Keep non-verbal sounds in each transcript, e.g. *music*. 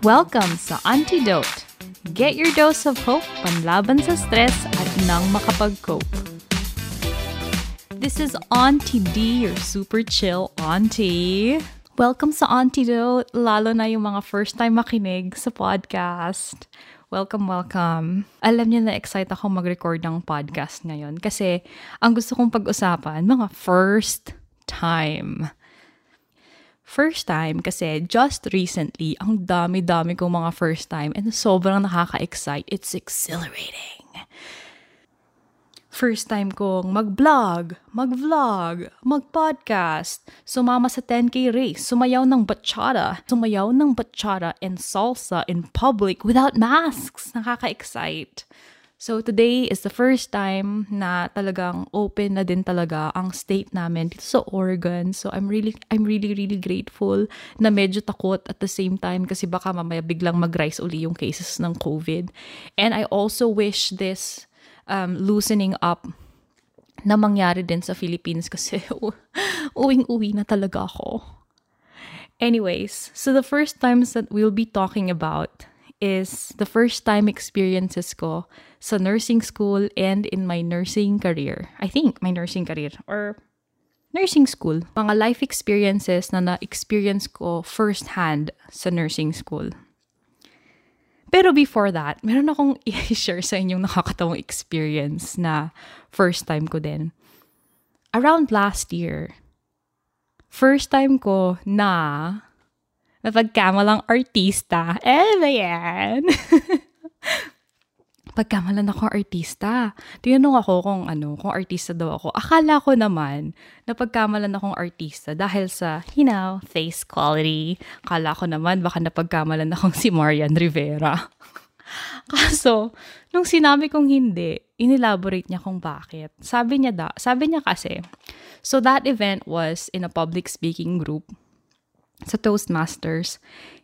Welcome sa Antidote. Get your dose of hope panlaban sa stress at nang makapag-cope. This is Auntie D, your super chill auntie. Welcome sa Antidote, lalo na yung mga first time makinig sa podcast. Welcome, welcome. Alam niyo na excited ako mag-record ng podcast ngayon kasi ang gusto kong pag-usapan, mga first time. First time kasi just recently, ang dami-dami kong mga first time and sobrang nakaka-excite. It's exhilarating. First time kong mag-vlog, mag-vlog, mag-podcast, sumama sa 10K race, sumayaw ng bachata, sumayaw ng bachata and salsa in public without masks. Nakaka-excite. So today is the first time na talagang open na din talaga ang state namin dito sa Oregon. So I'm really I'm really really grateful na medyo takot at the same time kasi baka mamaya biglang mag-rise uli yung cases ng COVID. And I also wish this um, loosening up na mangyari din sa Philippines kasi *laughs* uwing-uwi na talaga ako. Anyways, so the first times that we'll be talking about is the first time experiences ko sa nursing school and in my nursing career. I think my nursing career or nursing school. Mga life experiences na na-experience ko firsthand sa nursing school. Pero before that, meron akong *laughs* i-share sa inyong nakakatawang experience na first time ko din. Around last year, first time ko na Napagkamalang artista. Eh ba yan? Pagkamalan ako artista. Tinanong ako kung ano, kung artista daw ako. Akala ko naman na pagkamalan akong artista dahil sa, you know, face quality. Akala ko naman baka napagkamalan akong si Marian Rivera. *laughs* Kaso, nung sinabi kong hindi, inelaborate niya kung bakit. Sabi niya da, sabi niya kasi, so that event was in a public speaking group sa Toastmasters.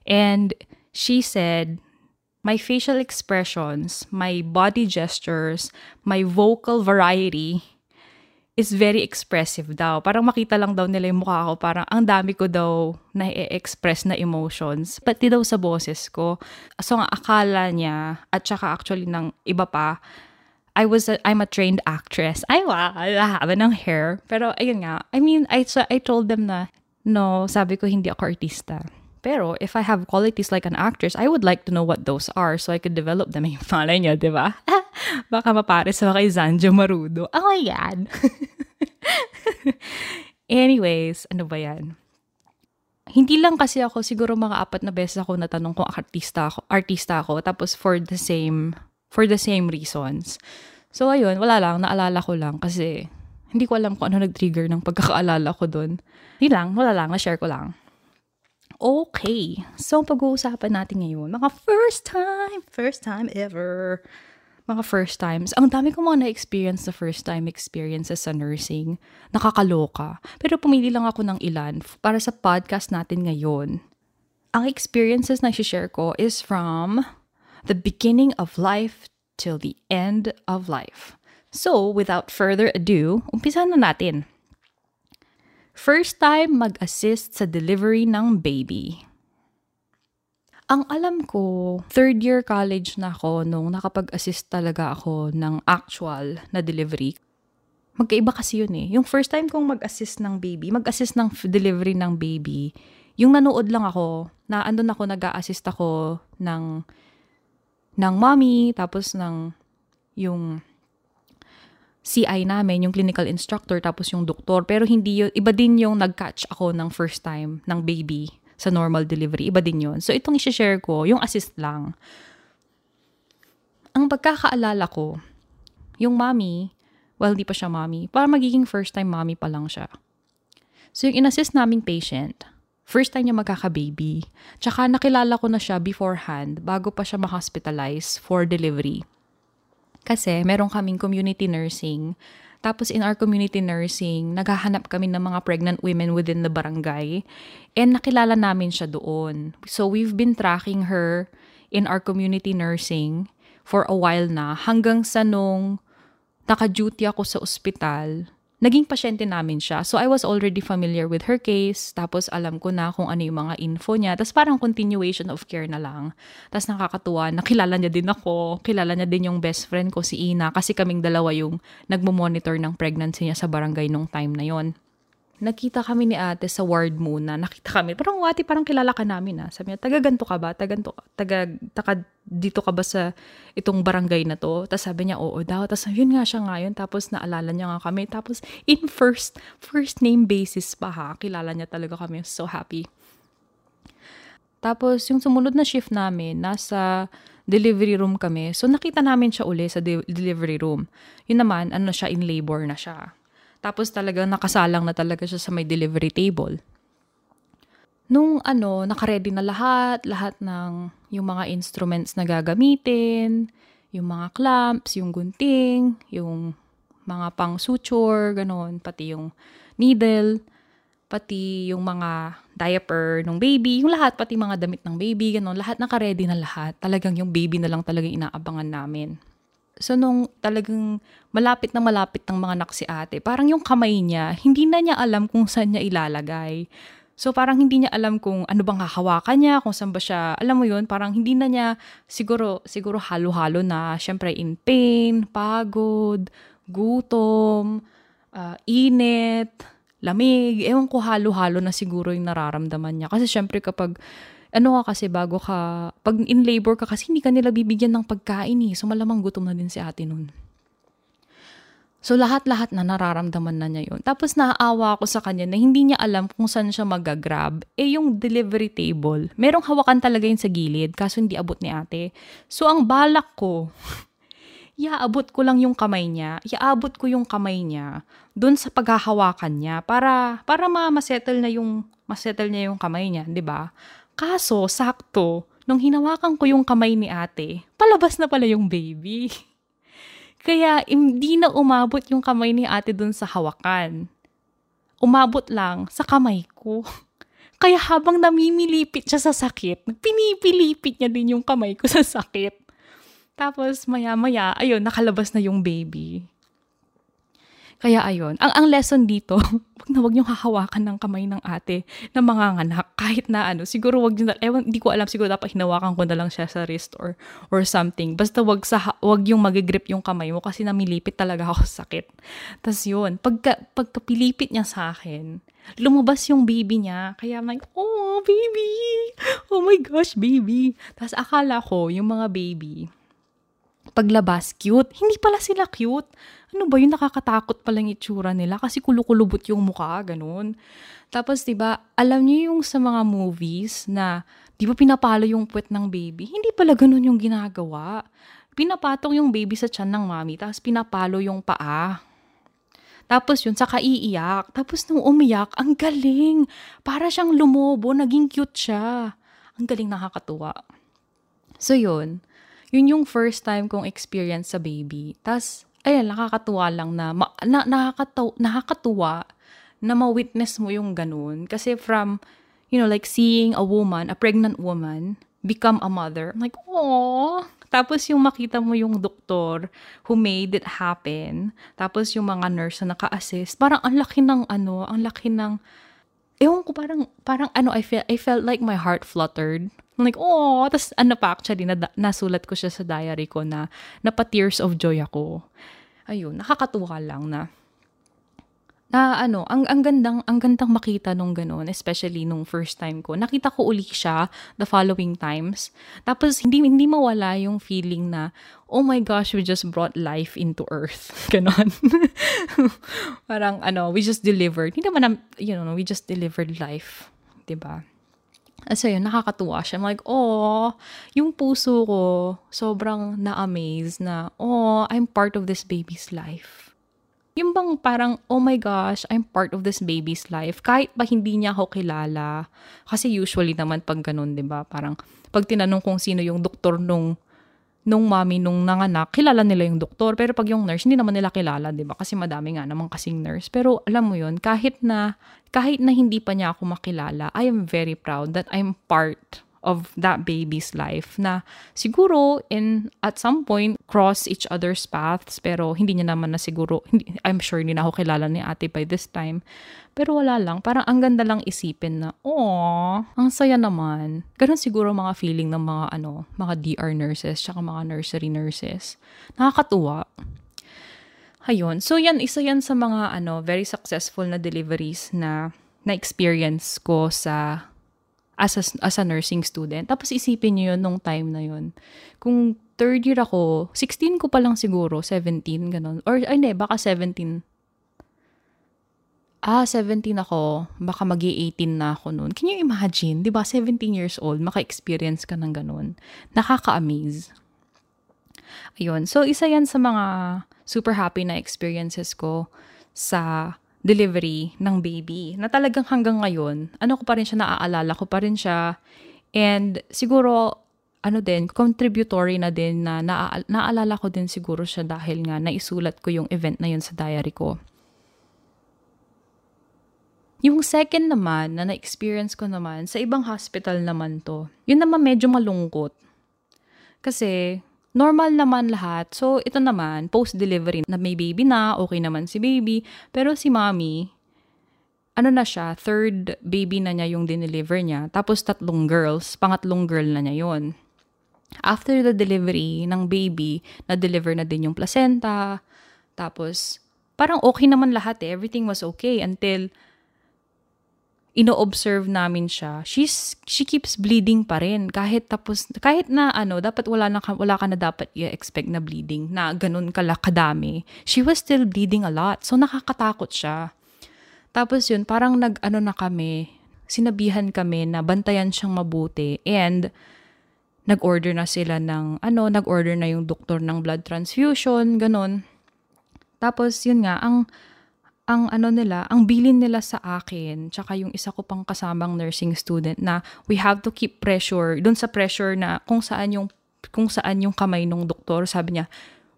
And she said, my facial expressions, my body gestures, my vocal variety is very expressive daw. Parang makita lang daw nila yung mukha ko. Parang ang dami ko daw na express na emotions. Pati daw sa boses ko. So nga akala niya, at saka actually ng iba pa, I was a, I'm a trained actress. Ay, wow, haba ng hair. Pero ayun nga, I mean, I, so I told them na, No, sabi ko hindi ako artista. Pero if I have qualities like an actress, I would like to know what those are so I could develop them. *laughs* Yung malay niyo, di ba? *laughs* Baka mapares ako kay Zanjo Marudo. Oh my God! Anyways, ano ba yan? Hindi lang kasi ako, siguro mga apat na beses ako natanong kung artista ako, artista ako, tapos for the same, for the same reasons. So ayun, wala lang, naalala ko lang kasi hindi ko alam kung ano nag-trigger ng pagkakaalala ko doon. Hindi lang, wala lang, na-share ko lang. Okay, so pag-uusapan natin ngayon, mga first time, first time ever, mga first times. Ang dami ko mga na-experience sa first time experiences sa nursing. Nakakaloka. Pero pumili lang ako ng ilan para sa podcast natin ngayon. Ang experiences na share ko is from the beginning of life till the end of life. So, without further ado, umpisa na natin. First time mag-assist sa delivery ng baby. Ang alam ko, third year college na ako nung nakapag-assist talaga ako ng actual na delivery. Magkaiba kasi yun eh. Yung first time kong mag-assist ng baby, mag-assist ng delivery ng baby, yung nanood lang ako, na andun ako, nag-a-assist ako ng, ng mommy, tapos ng, yung CI namin, yung clinical instructor, tapos yung doktor. Pero hindi yun, iba din yung nag-catch ako ng first time ng baby sa normal delivery. Iba din yun. So, itong isi-share ko, yung assist lang. Ang pagkakaalala ko, yung mommy, well, hindi pa siya mommy, para magiging first time mommy pa lang siya. So, yung in-assist naming patient, first time niya magkaka-baby. Tsaka nakilala ko na siya beforehand, bago pa siya ma-hospitalize for delivery. Kasi meron kaming community nursing. Tapos in our community nursing, naghahanap kami ng mga pregnant women within the barangay. And nakilala namin siya doon. So we've been tracking her in our community nursing for a while na hanggang sa nung naka-duty ako sa ospital naging pasyente namin siya. So I was already familiar with her case, tapos alam ko na kung ano yung mga info niya. Tapos parang continuation of care na lang. Tapos nakakatuwa, nakilala niya din ako, kilala niya din yung best friend ko si Ina kasi kaming dalawa yung nagmo-monitor ng pregnancy niya sa barangay nung time na yon nakita kami ni ate sa ward muna. Nakita kami. Parang, ate, parang kilala ka namin ah. Sabi niya, taga ganto ka ba? Taga, ganto, taga, taga dito ka ba sa itong barangay na to? Tapos sabi niya, oo daw. Tapos yun nga siya ngayon. Tapos naalala niya nga kami. Tapos in first, first name basis pa ha. Kilala niya talaga kami. So happy. Tapos yung sumunod na shift namin, nasa delivery room kami. So nakita namin siya uli sa de- delivery room. Yun naman, ano siya, in labor na siya. Tapos talagang nakasalang na talaga siya sa may delivery table. Nung ano, nakaredy na lahat, lahat ng yung mga instruments na gagamitin, yung mga clamps, yung gunting, yung mga pang suture, ganun, pati yung needle, pati yung mga diaper ng baby, yung lahat, pati mga damit ng baby, ganun, lahat nakaredy na lahat. Talagang yung baby na lang talagang inaabangan namin. So, nung talagang malapit na malapit ng mga anak si ate, parang yung kamay niya, hindi na niya alam kung saan niya ilalagay. So, parang hindi niya alam kung ano bang hahawakan niya, kung saan ba siya, alam mo yun, parang hindi na niya siguro, siguro halo-halo na, syempre in pain, pagod, gutom, uh, init, lamig, ewan ko halo-halo na siguro yung nararamdaman niya. Kasi syempre kapag ano ka kasi bago ka, pag in labor ka kasi hindi ka nila bibigyan ng pagkain eh. So malamang gutom na din si ate nun. So lahat-lahat na nararamdaman na niya yun. Tapos naaawa ako sa kanya na hindi niya alam kung saan siya mag-grab. Eh yung delivery table, merong hawakan talaga yun sa gilid kaso hindi abot ni ate. So ang balak ko, *laughs* iaabot ko lang yung kamay niya, iaabot ko yung kamay niya doon sa paghahawakan niya para para ma-settle na yung ma-settle niya yung kamay niya, 'di ba? Kaso, sakto, nung hinawakan ko yung kamay ni ate, palabas na pala yung baby. *laughs* Kaya hindi na umabot yung kamay ni ate dun sa hawakan. Umabot lang sa kamay ko. *laughs* Kaya habang namimilipit siya sa sakit, pinipilipit niya din yung kamay ko sa *laughs* sakit. Tapos maya-maya, ayun, nakalabas na yung baby. Kaya ayun, ang, ang lesson dito, *laughs* wag na wag niyong hahawakan ng kamay ng ate na manganganak kahit na ano, siguro wag niyo, ewan, hindi ko alam, siguro dapat hinawakan ko na lang siya sa wrist or, or something. Basta wag, sa, wag yung magigrip yung kamay mo kasi namilipit talaga ako sa sakit. Tapos yun, pagka, pagkapilipit niya sa akin, lumabas yung baby niya. Kaya I'm like, oh, baby! Oh my gosh, baby! Tapos akala ko, yung mga baby, paglabas, cute. Hindi pala sila cute ano ba yun, nakakatakot palang itsura nila kasi kulukulubot yung mukha, ganun. Tapos, di ba alam niyo yung sa mga movies na, di ba pinapalo yung puwet ng baby? Hindi pala ganun yung ginagawa. Pinapatong yung baby sa tiyan ng mami, tapos pinapalo yung paa. Tapos yun, saka iiyak. Tapos nung umiyak, ang galing. Para siyang lumobo, naging cute siya. Ang galing nakakatuwa. So yun, yun yung first time kong experience sa baby. Tapos, ayan, nakakatuwa lang na, ma, na nakakataw, nakakatuwa na ma-witness mo yung ganun. Kasi from, you know, like seeing a woman, a pregnant woman, become a mother. I'm like, oh. Tapos yung makita mo yung doktor who made it happen. Tapos yung mga nurse na naka-assist. Parang ang laki ng ano, ang laki ng, ewan ko parang, parang ano, I, feel, I felt like my heart fluttered. I'm like, oh, tapos ano pa actually, na, nasulat ko siya sa diary ko na napa-tears of joy ako. Ayun, nakakatuwa lang na na ano, ang ang gandang ang gandang makita nung ganoon, especially nung first time ko. Nakita ko uli siya the following times. Tapos hindi hindi mawala yung feeling na oh my gosh, we just brought life into earth. *laughs* Ganon. Parang ano, we just delivered. Hindi naman you know, we just delivered life, 'di ba? So yun, nakakatuwa siya. I'm like, oh, yung puso ko, sobrang na-amaze na, oh, I'm part of this baby's life. Yung bang parang, oh my gosh, I'm part of this baby's life. Kahit ba hindi niya ako kilala. Kasi usually naman pag ganun, di ba? Parang, pag tinanong kung sino yung doktor nung nung mami nung nanganak, kilala nila yung doktor. Pero pag yung nurse, hindi naman nila kilala, di ba? Kasi madami nga naman kasing nurse. Pero alam mo yun, kahit na, kahit na hindi pa niya ako makilala, I am very proud that I'm part of that baby's life na siguro in at some point cross each other's paths pero hindi niya naman na siguro hindi, I'm sure hindi na ako kilala ni ate by this time pero wala lang. Parang ang ganda lang isipin na oh ang saya naman. Ganun siguro mga feeling ng mga ano mga DR nurses tsaka mga nursery nurses. Nakakatuwa. Ayun. So yan, isa yan sa mga ano, very successful na deliveries na na-experience ko sa as a, as a nursing student. Tapos isipin niyo yun nung time na yun. Kung third year ako, 16 ko pa lang siguro, 17, ganun. Or, ay hindi, baka 17. Ah, 17 ako. Baka mag 18 na ako noon. Can you imagine? Di ba 17 years old, maka-experience ka ng ganun. Nakaka-amaze. Ayun. So, isa yan sa mga super happy na experiences ko sa delivery ng baby na talagang hanggang ngayon, ano ko pa rin siya, naaalala ko pa rin siya. And siguro, ano din, contributory na din na naa- naalala ko din siguro siya dahil nga naisulat ko yung event na yun sa diary ko. Yung second naman na na-experience ko naman, sa ibang hospital naman to, yun naman medyo malungkot. Kasi normal naman lahat. So, ito naman, post-delivery na may baby na, okay naman si baby. Pero si mommy, ano na siya, third baby na niya yung dineliver niya. Tapos tatlong girls, pangatlong girl na niya yon. After the delivery ng baby, na-deliver na din yung placenta. Tapos, parang okay naman lahat eh. Everything was okay until ino-observe namin siya, she's, she keeps bleeding pa rin. Kahit tapos, kahit na ano, dapat wala, na, wala ka na dapat i-expect na bleeding, na ganun kala kadami. She was still bleeding a lot. So, nakakatakot siya. Tapos yun, parang nag-ano na kami, sinabihan kami na bantayan siyang mabuti and nag-order na sila ng, ano, nag-order na yung doktor ng blood transfusion, ganun. Tapos, yun nga, ang, ang ano nila, ang bilin nila sa akin, tsaka yung isa ko pang kasamang nursing student na we have to keep pressure, dun sa pressure na kung saan yung, kung saan yung kamay ng doktor, sabi niya,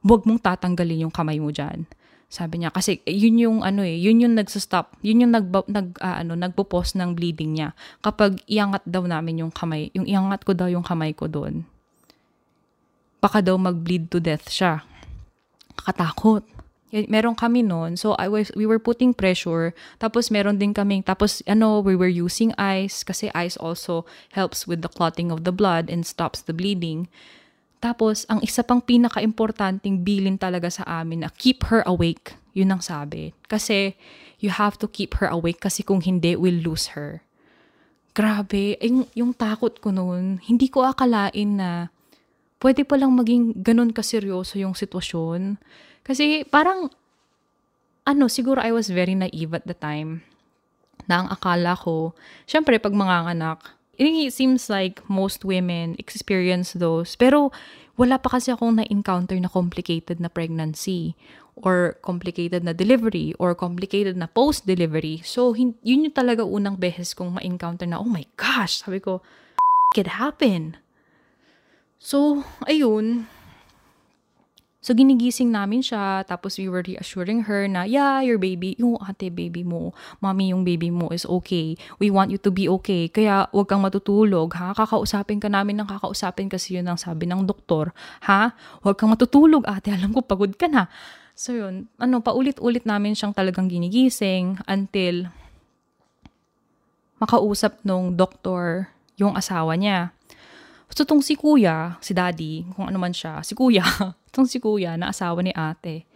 huwag mong tatanggalin yung kamay mo dyan. Sabi niya, kasi yun yung ano eh, yun yung nagsa-stop, yun yung nag, nag uh, ano, nagpo-pause ng bleeding niya. Kapag iangat daw namin yung kamay, yung iangat ko daw yung kamay ko doon, baka daw mag-bleed to death siya. Kakatakot meron kami noon. So I was we were putting pressure. Tapos meron din kaming tapos ano, we were using ice kasi ice also helps with the clotting of the blood and stops the bleeding. Tapos ang isa pang pinaka-importanting bilin talaga sa amin na keep her awake. Yun ang sabi. Kasi you have to keep her awake kasi kung hindi, we'll lose her. Grabe, yung, yung takot ko noon, hindi ko akalain na pwede palang maging ganun kaseryoso yung sitwasyon. Kasi parang, ano, siguro I was very naive at the time. Na ang akala ko, syempre pag mga anak, it seems like most women experience those. Pero wala pa kasi akong na-encounter na complicated na pregnancy or complicated na delivery or complicated na post-delivery. So, yun yung talaga unang beses kong ma-encounter na, oh my gosh, sabi ko, it happen. So, ayun, So, ginigising namin siya, tapos we were reassuring her na, yeah, your baby, yung ate baby mo, mommy, yung baby mo is okay. We want you to be okay. Kaya, huwag kang matutulog, ha? Kakausapin ka namin ng kakausapin kasi yun ang sabi ng doktor, ha? Huwag kang matutulog, ate. Alam ko, pagod ka na. So, yun. Ano, paulit-ulit namin siyang talagang ginigising until makausap nung doktor yung asawa niya. So, tong si kuya, si daddy, kung ano man siya, si kuya, *laughs* tong si kuya na asawa ni ate,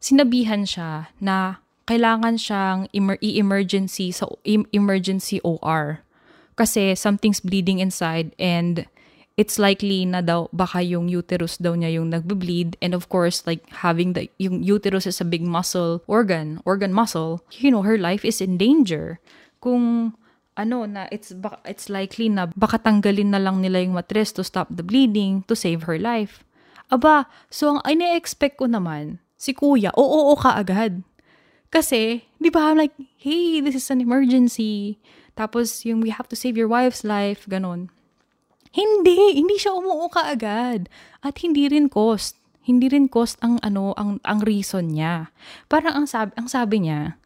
sinabihan siya na kailangan siyang emer- i-emergency sa emergency OR kasi something's bleeding inside and it's likely na daw baka yung uterus daw niya yung nagbe-bleed and of course like having the yung uterus is a big muscle organ organ muscle you know her life is in danger. Kung ano na it's it's likely na baka tanggalin na lang nila yung mattress to stop the bleeding to save her life. Aba, so ang ine-expect ko naman, si kuya, oo, oo ka agad. Kasi, di ba, I'm like, hey, this is an emergency. Tapos, yung we have to save your wife's life, ganon. Hindi, hindi siya umuo ka agad. At hindi rin cost. Hindi rin cost ang ano, ang ang reason niya. Parang ang sabi, ang sabi niya,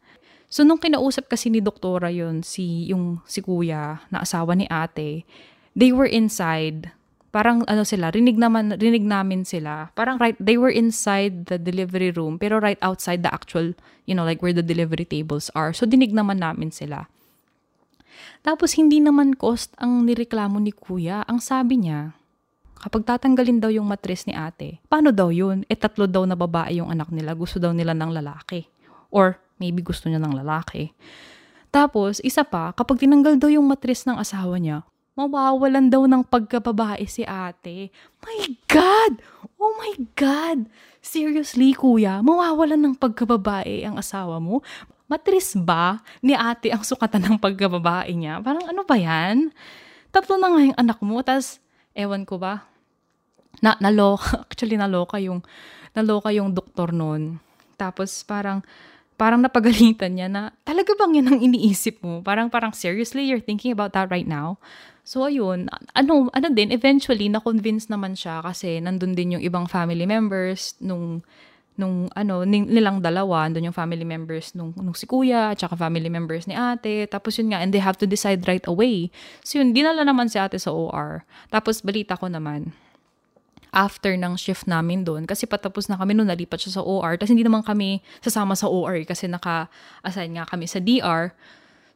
So, nung kinausap kasi ni doktora yon si, yung si kuya na asawa ni ate, they were inside parang ano sila, rinig naman, rinig namin sila. Parang right, they were inside the delivery room, pero right outside the actual, you know, like where the delivery tables are. So, dinig naman namin sila. Tapos, hindi naman cost ang nireklamo ni kuya. Ang sabi niya, kapag tatanggalin daw yung matres ni ate, paano daw yun? E tatlo daw na babae yung anak nila, gusto daw nila ng lalaki. Or, maybe gusto niya ng lalaki. Tapos, isa pa, kapag tinanggal daw yung matres ng asawa niya, mawawalan daw ng pagkababae si ate. My God! Oh my God! Seriously, kuya, mawawalan ng pagkababae ang asawa mo? Matris ba ni ate ang sukatan ng pagkababae niya? Parang ano ba yan? Tatlo na nga yung anak mo, tas ewan ko ba? Na, naloka, *laughs* actually naloka yung, naloka yung doktor noon. Tapos parang, parang napagalitan niya na, talaga bang yan ang iniisip mo? Parang, parang seriously, you're thinking about that right now? So, ayun, ano, ano din, eventually, na-convince naman siya kasi nandun din yung ibang family members nung, nung ano, nilang dalawa, nandun yung family members nung, nung si kuya, at saka family members ni ate. Tapos yun nga, and they have to decide right away. So yun, dinala naman si ate sa OR. Tapos balita ko naman, after ng shift namin doon, kasi patapos na kami noon, nalipat siya sa OR. Tapos hindi naman kami sasama sa OR kasi naka-assign nga kami sa DR.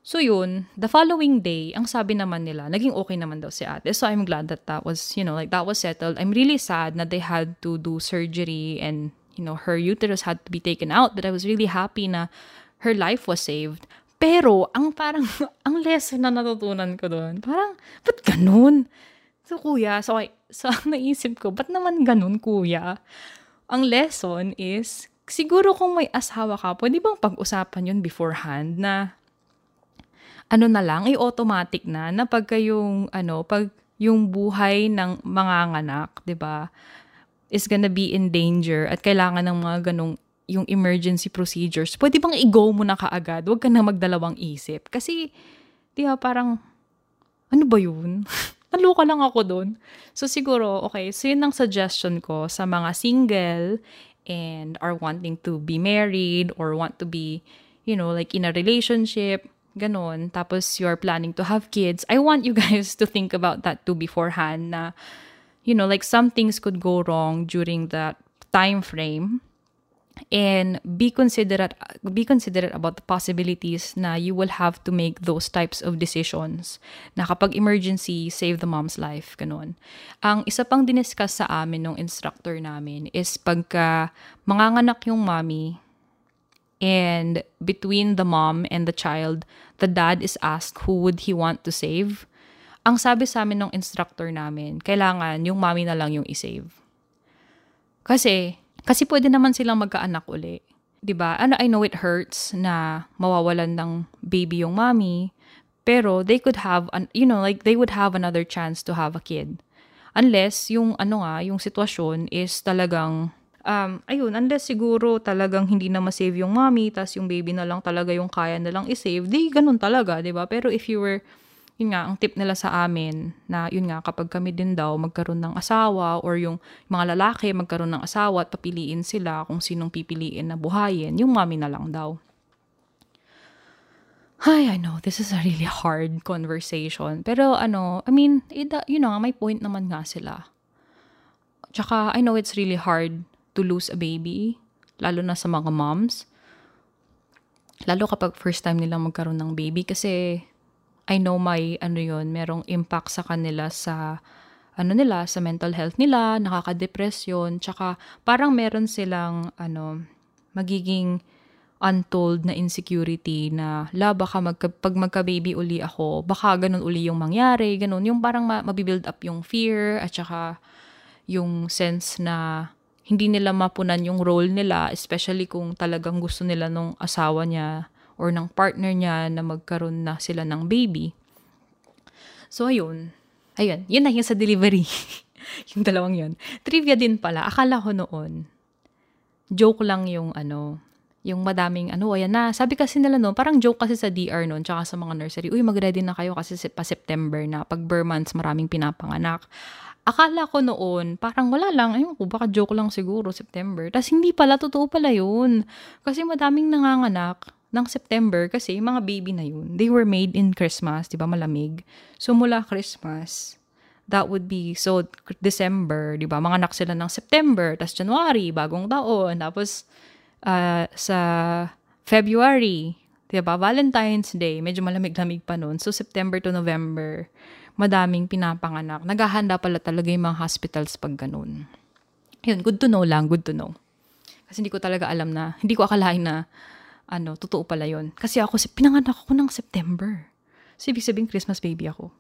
So yun, the following day, ang sabi naman nila, naging okay naman daw si ate. So I'm glad that that was, you know, like that was settled. I'm really sad na they had to do surgery and, you know, her uterus had to be taken out. But I was really happy na her life was saved. Pero, ang parang, *laughs* ang lesson na natutunan ko doon, parang, ba't ganun? So, kuya, so, *laughs* so naisip ko, ba't naman ganun, kuya? Ang lesson is, siguro kung may asawa ka, pwede bang pag-usapan yun beforehand na ano na lang, ay automatic na na pagka yung, ano, pag yung buhay ng mga nganak, 'di ba, is gonna be in danger at kailangan ng mga ganong yung emergency procedures, pwede bang i-go mo na kaagad? Huwag ka na magdalawang isip. Kasi, di ba, parang, ano ba yun? *laughs* Naluka lang ako doon. So, siguro, okay, so yun ang suggestion ko sa mga single and are wanting to be married or want to be, you know, like in a relationship ganon, tapos you're planning to have kids, I want you *laughs* guys to think about that too beforehand na, you know, like some things could go wrong during that time frame and be considerate be considerate about the possibilities na you will have to make those types of decisions na kapag emergency save the mom's life ganon ang isa pang diniscuss sa amin ng instructor namin is pagka manganganak yung mommy and between the mom and the child, the dad is asked who would he want to save. Ang sabi sa amin ng instructor namin, kailangan yung mommy na lang yung i-save. Kasi, kasi pwede naman silang magkaanak uli. 'Di ba? Ano, I know it hurts na mawawalan ng baby yung mommy, pero they could have, an, you know, like they would have another chance to have a kid. Unless yung ano nga, yung sitwasyon is talagang um, ayun, unless siguro talagang hindi na ma-save yung mommy, tas yung baby na lang talaga yung kaya na lang i-save, di ganun talaga, di ba? Pero if you were, yun nga, ang tip nila sa amin, na yun nga, kapag kami din daw magkaroon ng asawa, or yung mga lalaki magkaroon ng asawa at papiliin sila kung sinong pipiliin na buhayin, yung mommy na lang daw. Hi, I know, this is a really hard conversation. Pero ano, I mean, you know, may point naman nga sila. Tsaka, I know it's really hard to lose a baby, lalo na sa mga moms. Lalo kapag first time nilang magkaroon ng baby kasi I know may ano yon merong impact sa kanila sa ano nila, sa mental health nila, nakaka-depression, tsaka parang meron silang ano, magiging untold na insecurity na la baka magka, pag magka-baby uli ako, baka ganun uli yung mangyari, ganun. Yung parang ma- mabibuild up yung fear at saka yung sense na hindi nila mapunan yung role nila, especially kung talagang gusto nila nung asawa niya or ng partner niya na magkaroon na sila ng baby. So, ayun. Ayun, yun na yung sa delivery. *laughs* yung dalawang yun. Trivia din pala, akala ko noon, joke lang yung ano, yung madaming ano, ayan na. Sabi kasi nila noon, parang joke kasi sa DR noon, tsaka sa mga nursery, uy, mag-ready na kayo kasi pa September na. Pag bare months, maraming pinapanganak akala ko noon, parang wala lang, ayun ko, baka joke lang siguro, September. Tapos hindi pala, totoo pala yun. Kasi madaming nanganganak ng September kasi mga baby na yun, they were made in Christmas, di ba malamig. So mula Christmas that would be, so, December, di ba? Mga anak sila ng September, tapos January, bagong taon, tapos, uh, sa February, di ba? Valentine's Day, medyo malamig-lamig pa noon. So, September to November, madaming pinapanganak. Naghahanda pala talaga yung mga hospitals pag ganun. Yun, good to know lang, good to know. Kasi hindi ko talaga alam na, hindi ko akalain na, ano, totoo pala yon Kasi ako, pinanganak ako ng September. So, ibig sabihin, Christmas baby ako.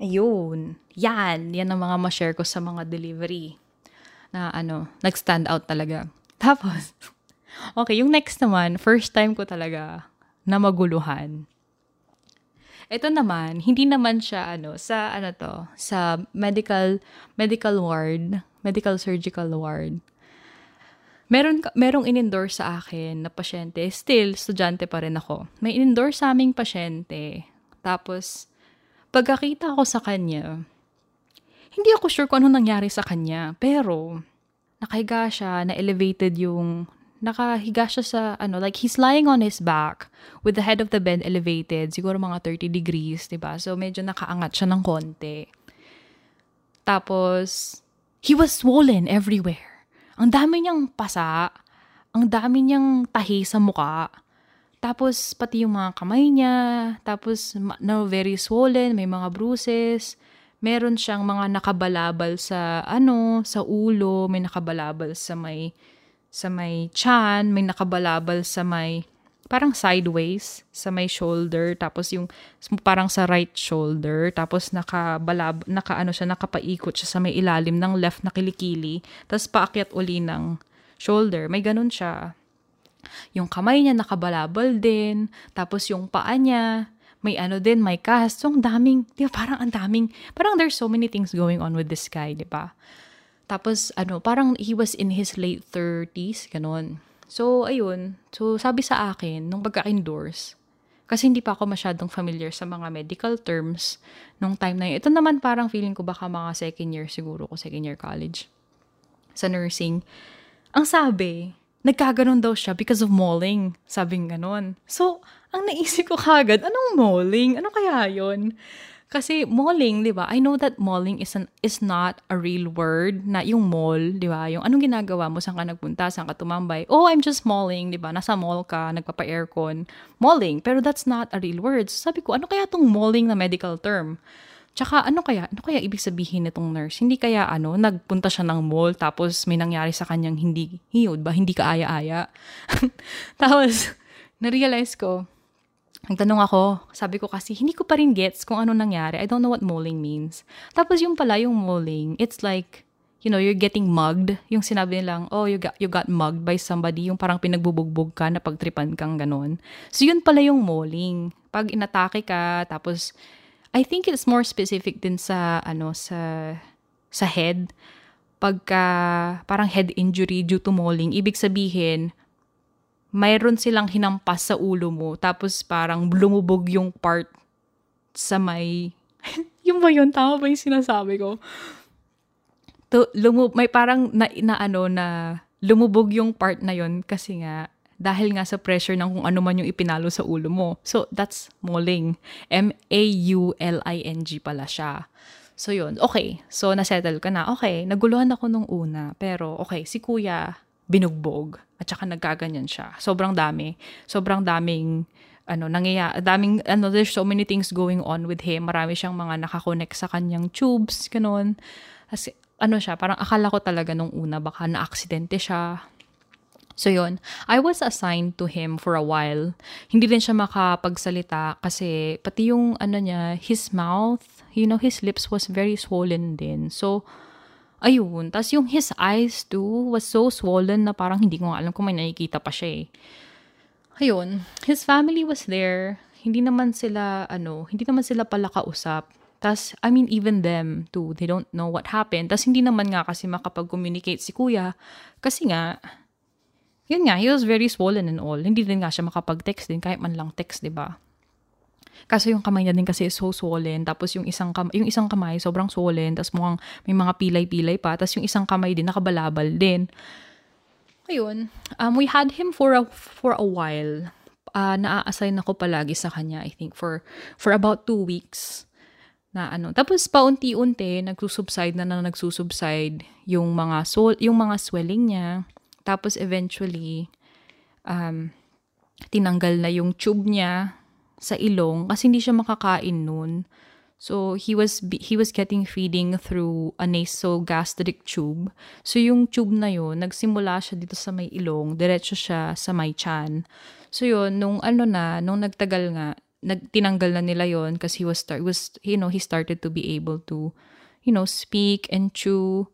Ayun. Yan. Yan ang mga ma-share ko sa mga delivery. Na ano, nag-stand out talaga. *laughs* Tapos, okay, yung next naman, first time ko talaga na maguluhan. Ito naman, hindi naman siya ano, sa ano to, sa medical medical ward, medical surgical ward. Meron merong in-endorse sa akin na pasyente, still estudyante pa rin ako. May in-endorse sa aming pasyente. Tapos Pagkakita ko sa kanya, hindi ako sure kung ano nangyari sa kanya. Pero, nakahiga siya, na-elevated yung, nakahiga siya sa, ano, like, he's lying on his back with the head of the bed elevated, siguro mga 30 degrees, di ba So, medyo nakaangat siya ng konti. Tapos, he was swollen everywhere. Ang dami niyang pasa, ang dami niyang tahi sa muka. Tapos, pati yung mga kamay niya, tapos, no, very swollen, may mga bruises, meron siyang mga nakabalabal sa, ano, sa ulo, may nakabalabal sa may, sa may chan, may nakabalabal sa may, parang sideways, sa may shoulder, tapos yung, parang sa right shoulder, tapos nakabalab, naka, ano siya, nakapaikot siya sa may ilalim ng left na kilikili, tapos paakyat uli ng shoulder, may ganun siya. Yung kamay niya nakabalabal din. Tapos yung paa niya, may ano din, may cast. So, ang daming, di ba, parang ang daming, parang there's so many things going on with this guy, di ba? Tapos, ano, parang he was in his late 30s, ganun. So, ayun. So, sabi sa akin, nung pagka-endorse, kasi hindi pa ako masyadong familiar sa mga medical terms nung time na yun. Ito naman parang feeling ko baka mga second year siguro ko, second year college sa nursing. Ang sabi, nagkaganon daw siya because of mauling. Sabing ganon. So, ang naisip ko kagad, anong mauling? Ano kaya yon? Kasi mauling, di ba? I know that mauling is, an, is not a real word na yung mall, di ba? Yung anong ginagawa mo, saan ka nagpunta, saan ka tumambay. Oh, I'm just mauling, di ba? Nasa mall ka, nagpapa-aircon. Mauling. Pero that's not a real word. So sabi ko, ano kaya tong mauling na medical term? Tsaka ano kaya, ano kaya ibig sabihin nitong nurse? Hindi kaya ano, nagpunta siya ng mall tapos may nangyari sa kanyang hindi, hiyod ba, hindi ka aya-aya. *laughs* tapos, na-realize ko, Nagtanong ako, sabi ko kasi, hindi ko pa rin gets kung ano nangyari. I don't know what mulling means. Tapos yung pala, yung mulling, it's like, you know, you're getting mugged. Yung sinabi nilang, oh, you got, you got mugged by somebody, yung parang pinagbubugbog ka, na pagtripan kang ganon. So yun pala yung mulling. Pag inatake ka, tapos I think it's more specific din sa ano sa sa head. Pagka parang head injury due to mauling, ibig sabihin mayroon silang hinampas sa ulo mo tapos parang lumubog yung part sa may *laughs* yung ba yun? Tama ba yung sinasabi ko? To, lumu, may parang na, na ano na lumubog yung part na yon kasi nga dahil nga sa pressure ng kung ano man yung ipinalo sa ulo mo. So, that's mauling. M-A-U-L-I-N-G pala siya. So, yun. Okay. So, nasettle ka na. Okay. Naguluhan ako nung una. Pero, okay. Si kuya, binugbog. At saka nagkaganyan siya. Sobrang dami. Sobrang daming ano, nangyaya, daming, ano, there's so many things going on with him. Marami siyang mga nakakonect sa kanyang tubes, ganun. Kasi, ano siya, parang akala ko talaga nung una, baka na-aksidente siya So yun, I was assigned to him for a while. Hindi din siya makapagsalita kasi pati yung ano niya, his mouth, you know, his lips was very swollen din. So, ayun. Tapos yung his eyes too was so swollen na parang hindi ko alam kung may nakikita pa siya eh. Ayun, his family was there. Hindi naman sila, ano, hindi naman sila pala kausap. Tas, I mean, even them too, they don't know what happened. Tas, hindi naman nga kasi makapag-communicate si kuya. Kasi nga, yun nga, he was very swollen and all. Hindi din nga siya makapag-text din, kahit man lang text, di ba? Kasi yung kamay niya din kasi so swollen. Tapos yung isang, kam- yung isang kamay sobrang swollen. Tapos mukhang may mga pilay-pilay pa. Tapos yung isang kamay din nakabalabal din. Ayun. Um, we had him for a, for a while. Uh, naa-assign ako palagi sa kanya, I think, for, for about two weeks. na ano. Tapos paunti-unti nagsusubside na na nagsusubside yung mga sol yung mga swelling niya. Tapos eventually um tinanggal na yung tube niya sa ilong kasi hindi siya makakain noon. So he was he was getting feeding through a nasogastric tube. So yung tube na yun, nagsimula siya dito sa may ilong, diretso siya sa may chan. So yun, nung ano na, nung nagtagal nga, nagtinanggal na nila yon kasi he was start was you know he started to be able to you know speak and chew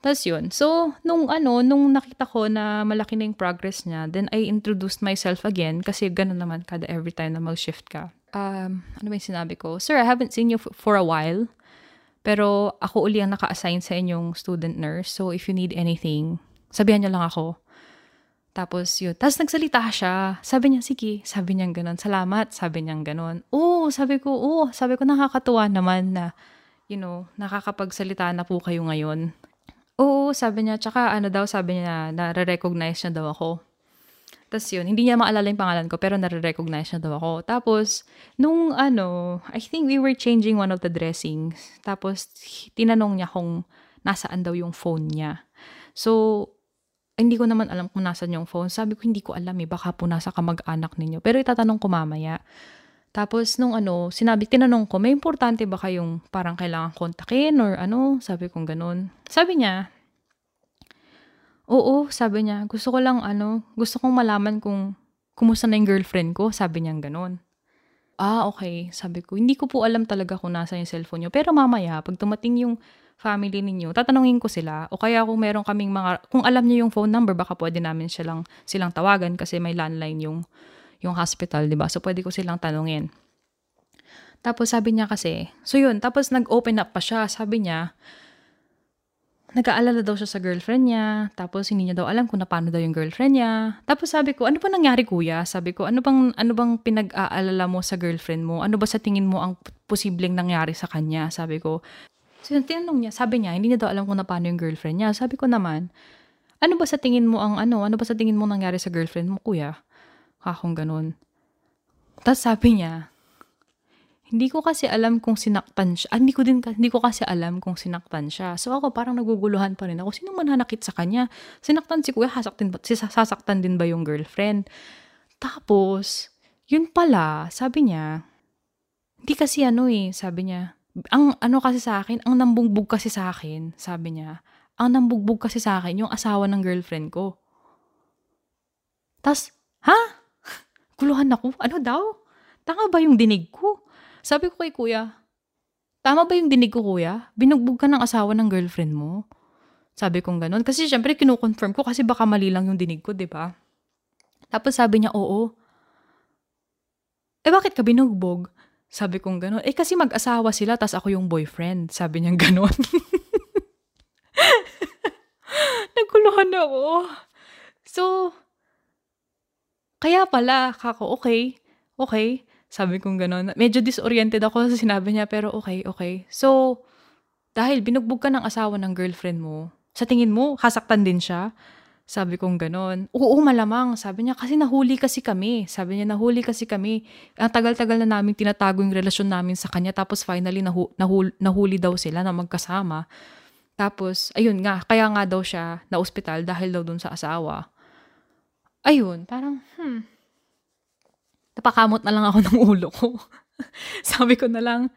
tas yun. So, nung ano, nung nakita ko na malaki na yung progress niya, then I introduced myself again kasi ganun naman kada every time na mag-shift ka. Um, ano ba yung sinabi ko? Sir, I haven't seen you for a while. Pero ako uli ang naka-assign sa inyong student nurse. So, if you need anything, sabihan niyo lang ako. Tapos yun. Tapos nagsalita siya. Sabi niya, sige. Sabi niya ganun. Salamat. Sabi niya ganun. Oo, sabi ko, oo. Sabi ko, nakakatuwa naman na, you know, nakakapagsalita na po kayo ngayon. Oo, sabi niya. Tsaka ano daw, sabi niya, nare-recognize niya daw ako. Tapos yun, hindi niya maalala yung pangalan ko, pero nare-recognize niya daw ako. Tapos, nung ano, I think we were changing one of the dressings. Tapos, tinanong niya kung nasaan daw yung phone niya. So, hindi ko naman alam kung nasan yung phone. Sabi ko, hindi ko alam eh. Baka po nasa kamag-anak ninyo. Pero itatanong ko mamaya. Tapos, nung ano, sinabi, tinanong ko, may importante ba kayong parang kailangan kontakin or ano? Sabi kong ganun. Sabi niya, oo, sabi niya, gusto ko lang ano, gusto kong malaman kung kumusta na yung girlfriend ko. Sabi niya ganun. Ah, okay. Sabi ko, hindi ko po alam talaga kung nasa yung cellphone niyo. Pero mamaya, pag tumating yung family ninyo, tatanungin ko sila. O kaya kung meron kaming mga, kung alam niyo yung phone number, baka pwede namin silang, silang tawagan kasi may landline yung, yung hospital, di ba? So, pwede ko silang tanungin. Tapos sabi niya kasi, so yun, tapos nag-open up pa siya. Sabi niya, nag-aalala daw siya sa girlfriend niya. Tapos hindi niya daw alam kung paano daw yung girlfriend niya. Tapos sabi ko, ano ba nangyari kuya? Sabi ko, ano bang, ano bang pinag-aalala mo sa girlfriend mo? Ano ba sa tingin mo ang posibleng nangyari sa kanya? Sabi ko, So, tinanong niya, sabi niya, hindi niya daw alam kung paano yung girlfriend niya. Sabi ko naman, ano ba sa tingin mo ang ano? Ano ba sa tingin mo nangyari sa girlfriend mo, kuya? Kakong ganun. Tapos sabi niya, hindi ko kasi alam kung sinaktan siya. Ah, hindi ko din hindi ko kasi alam kung sinaktan siya. So ako parang naguguluhan pa rin ako. Sino man hanakit sa kanya? Sinaktan si kuya, sasaktan ba, sasaktan din ba yung girlfriend? Tapos, yun pala, sabi niya, hindi kasi ano eh, sabi niya, ang ano kasi sa akin, ang nambugbog kasi sa akin, sabi niya, ang nambugbog kasi sa akin yung asawa ng girlfriend ko. Tas, ha? Guluhan ako. Ano daw? Tanga ba yung dinig ko? Sabi ko kay kuya, tama ba yung dinig ko kuya? Binugbog ka ng asawa ng girlfriend mo? Sabi kong ganun. Kasi syempre kinukonfirm ko kasi baka mali lang yung dinig ko, di ba? Tapos sabi niya, oo. Eh bakit ka binugbog? Sabi kong gano'n. Eh kasi mag-asawa sila, tas ako yung boyfriend. Sabi niya gano'n. *laughs* Nagkuluhan ako. So, kaya pala, kako, okay, okay. Sabi kong gano'n. Medyo disoriented ako sa sinabi niya, pero okay, okay. So, dahil binugbog ka ng asawa ng girlfriend mo, sa tingin mo, hasaktan din siya? Sabi kong ganon. Oo, malamang. Sabi niya, kasi nahuli kasi kami. Sabi niya, nahuli kasi kami. Ang tagal-tagal na namin tinatago yung relasyon namin sa kanya. Tapos finally, nahu- nahul- nahuli daw sila na magkasama. Tapos, ayun nga, kaya nga daw siya na ospital dahil daw dun sa asawa. Ayun, parang, hmm. Napakamot na lang ako *laughs* ng ulo ko. Sabi ko na lang,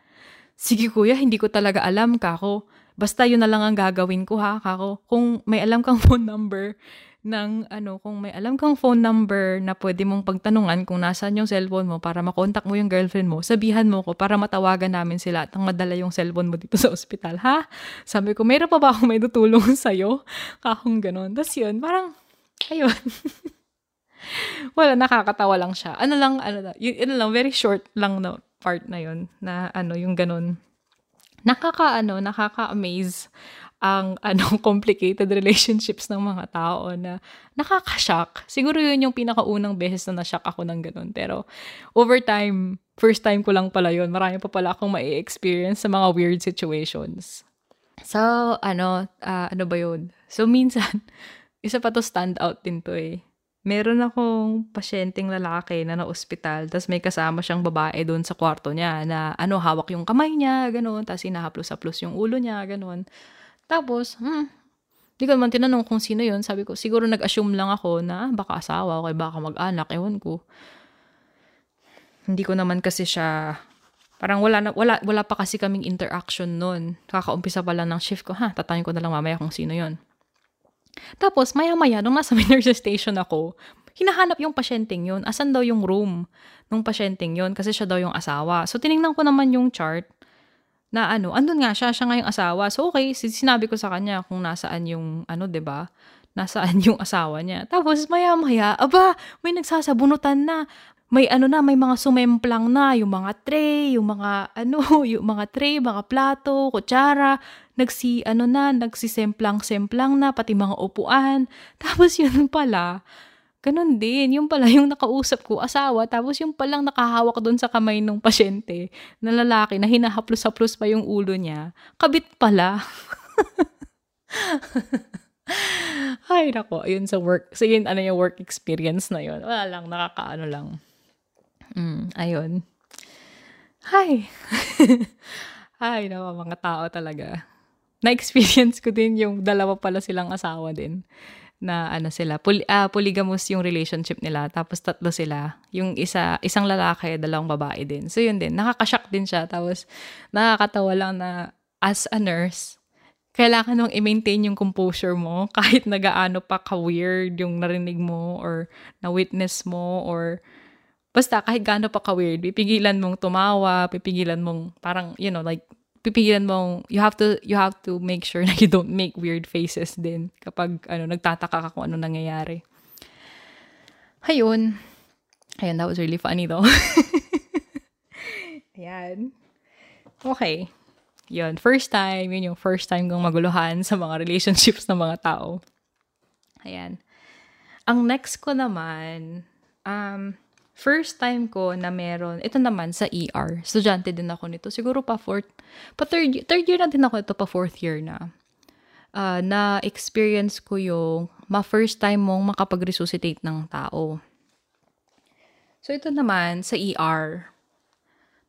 sige kuya, hindi ko talaga alam ka ako Basta yun na lang ang gagawin ko ha, kako. Kung may alam kang *laughs* phone number ng ano, kung may alam kang phone number na pwede mong pagtanungan kung nasaan yung cellphone mo para makontak mo yung girlfriend mo, sabihan mo ko para matawagan namin sila at ang madala yung cellphone mo dito sa ospital, ha? Sabi ko, mayroon pa ba akong may tutulong *laughs* sa'yo? Kakong ganon. Tapos yun, parang, ayun. *laughs* Wala, nakakatawa lang siya. Ano lang, ano, yun, yun lang, very short lang na part na yun, na ano, yung ganon nakaka-ano, nakaka-amaze ang *laughs* ano complicated relationships ng mga tao na nakaka-shock. Siguro yun yung pinakaunang beses na na-shock ako ng ganun. Pero over time, first time ko lang pala yun. Marami pa pala akong mai-experience sa mga weird situations. So, ano, uh, ano ba yun? So, minsan, *laughs* isa pa to stand out din to eh. Meron akong pasyenteng lalaki na na-ospital, tapos may kasama siyang babae doon sa kwarto niya na ano, hawak yung kamay niya, ganun, tapos hinahaplos-haplos yung ulo niya, ganun. Tapos, hmm, di ko naman tinanong kung sino yun. Sabi ko, siguro nag-assume lang ako na ah, baka asawa o baka mag-anak, ewan ko. Hindi ko naman kasi siya, parang wala, na, wala, wala pa kasi kaming interaction noon. Kakaumpisa pa lang ng shift ko, ha, tatayin ko na lang mamaya kung sino yon tapos, maya-maya, nung nasa *laughs* nurse station ako, hinahanap yung pasyenteng yun. Asan daw yung room nung pasyenteng yun? Kasi siya daw yung asawa. So, tiningnan ko naman yung chart na ano, andun nga siya, siya nga yung asawa. So, okay, sinabi ko sa kanya kung nasaan yung, ano, ba diba? Nasaan yung asawa niya. Tapos, maya-maya, aba, may nagsasabunutan na may ano na, may mga sumemplang na, yung mga tray, yung mga ano, *laughs* yung mga tray, mga plato, kutsara, nagsi ano na, nagsisemplang-semplang na, pati mga upuan. *laughs* Tapos yun pala, ganun din, yung pala yung nakausap ko, asawa, tapos yung palang nakahawak doon sa kamay ng pasyente, na lalaki, na hinahaplos-haplos pa yung ulo niya, kabit pala. *laughs* Ay, nako, ayun sa work. So, yun, ano yung work experience na yun. Wala lang, nakakaano lang. Mm, ayun. Hi! Hi, naman mga tao talaga. Na-experience ko din yung dalawa pala silang asawa din. Na ano sila, poly, uh, polygamous yung relationship nila. Tapos tatlo sila. Yung isa, isang lalaki, dalawang babae din. So yun din, nakakashock din siya. Tapos nakakatawa lang na as a nurse, kailangan mong i-maintain yung composure mo *laughs* kahit nagaano pa ka-weird yung narinig mo or na-witness mo or basta kahit gaano pa ka-weird, pipigilan mong tumawa, pipigilan mong parang, you know, like, pipigilan mong, you have to, you have to make sure *laughs* na you don't make weird faces din kapag, ano, nagtataka ka kung ano nangyayari. Ayun. Ayun, that was really funny though. *laughs* Ayan. Okay. Yun, first time, yun yung first time kong maguluhan sa mga relationships ng mga tao. Ayan. Ang next ko naman, um, First time ko na meron, ito naman sa ER. Estudyante din ako nito. Siguro pa fourth, pa third, third year na din ako ito, pa fourth year na. Uh, na experience ko yung ma first time mong makapag-resuscitate ng tao. So ito naman sa ER.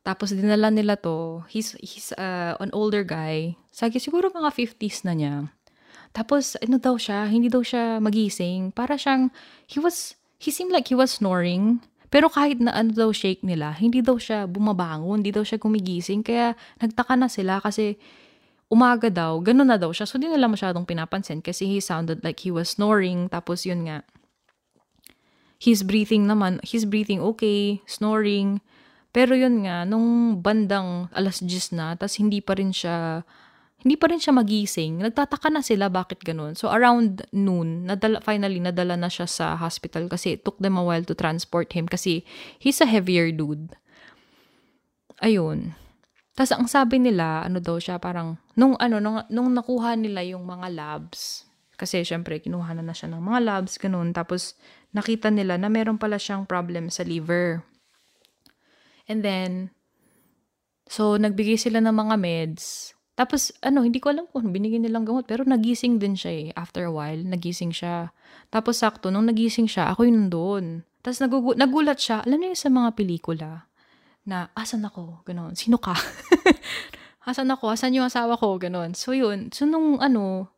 Tapos dinala nila to. He's he's uh, an older guy. Sagi siguro mga 50s na niya. Tapos ano daw siya, hindi daw siya magising. Para siyang he was he seemed like he was snoring pero kahit na ano daw shake nila, hindi daw siya bumabangon, hindi daw siya gumigising. Kaya nagtaka na sila kasi umaga daw, ganun na daw siya. So, di nila masyadong pinapansin kasi he sounded like he was snoring. Tapos yun nga, he's breathing naman, he's breathing okay, snoring. Pero yun nga, nung bandang alas 10 na, tas hindi pa rin siya hindi pa rin siya magising. Nagtataka na sila bakit ganun. So around noon, nadala, finally nadala na siya sa hospital kasi it took them a while to transport him kasi he's a heavier dude. Ayun. Tapos ang sabi nila, ano daw siya, parang, nung ano, nung, nung nakuha nila yung mga labs, kasi syempre, kinuha na na siya ng mga labs, ganun. Tapos, nakita nila na meron pala siyang problem sa liver. And then, so, nagbigay sila ng mga meds. Tapos, ano, hindi ko alam kung binigyan nilang gamot, pero nagising din siya eh. After a while, nagising siya. Tapos, sakto, nung nagising siya, ako yung nandun. Tapos, nagugu- nagulat siya. Alam niyo sa mga pelikula, na, asan ako? Ganon. Sino ka? *laughs* asan ako? Asan yung asawa ko? Ganon. So, yun. So, nung, ano,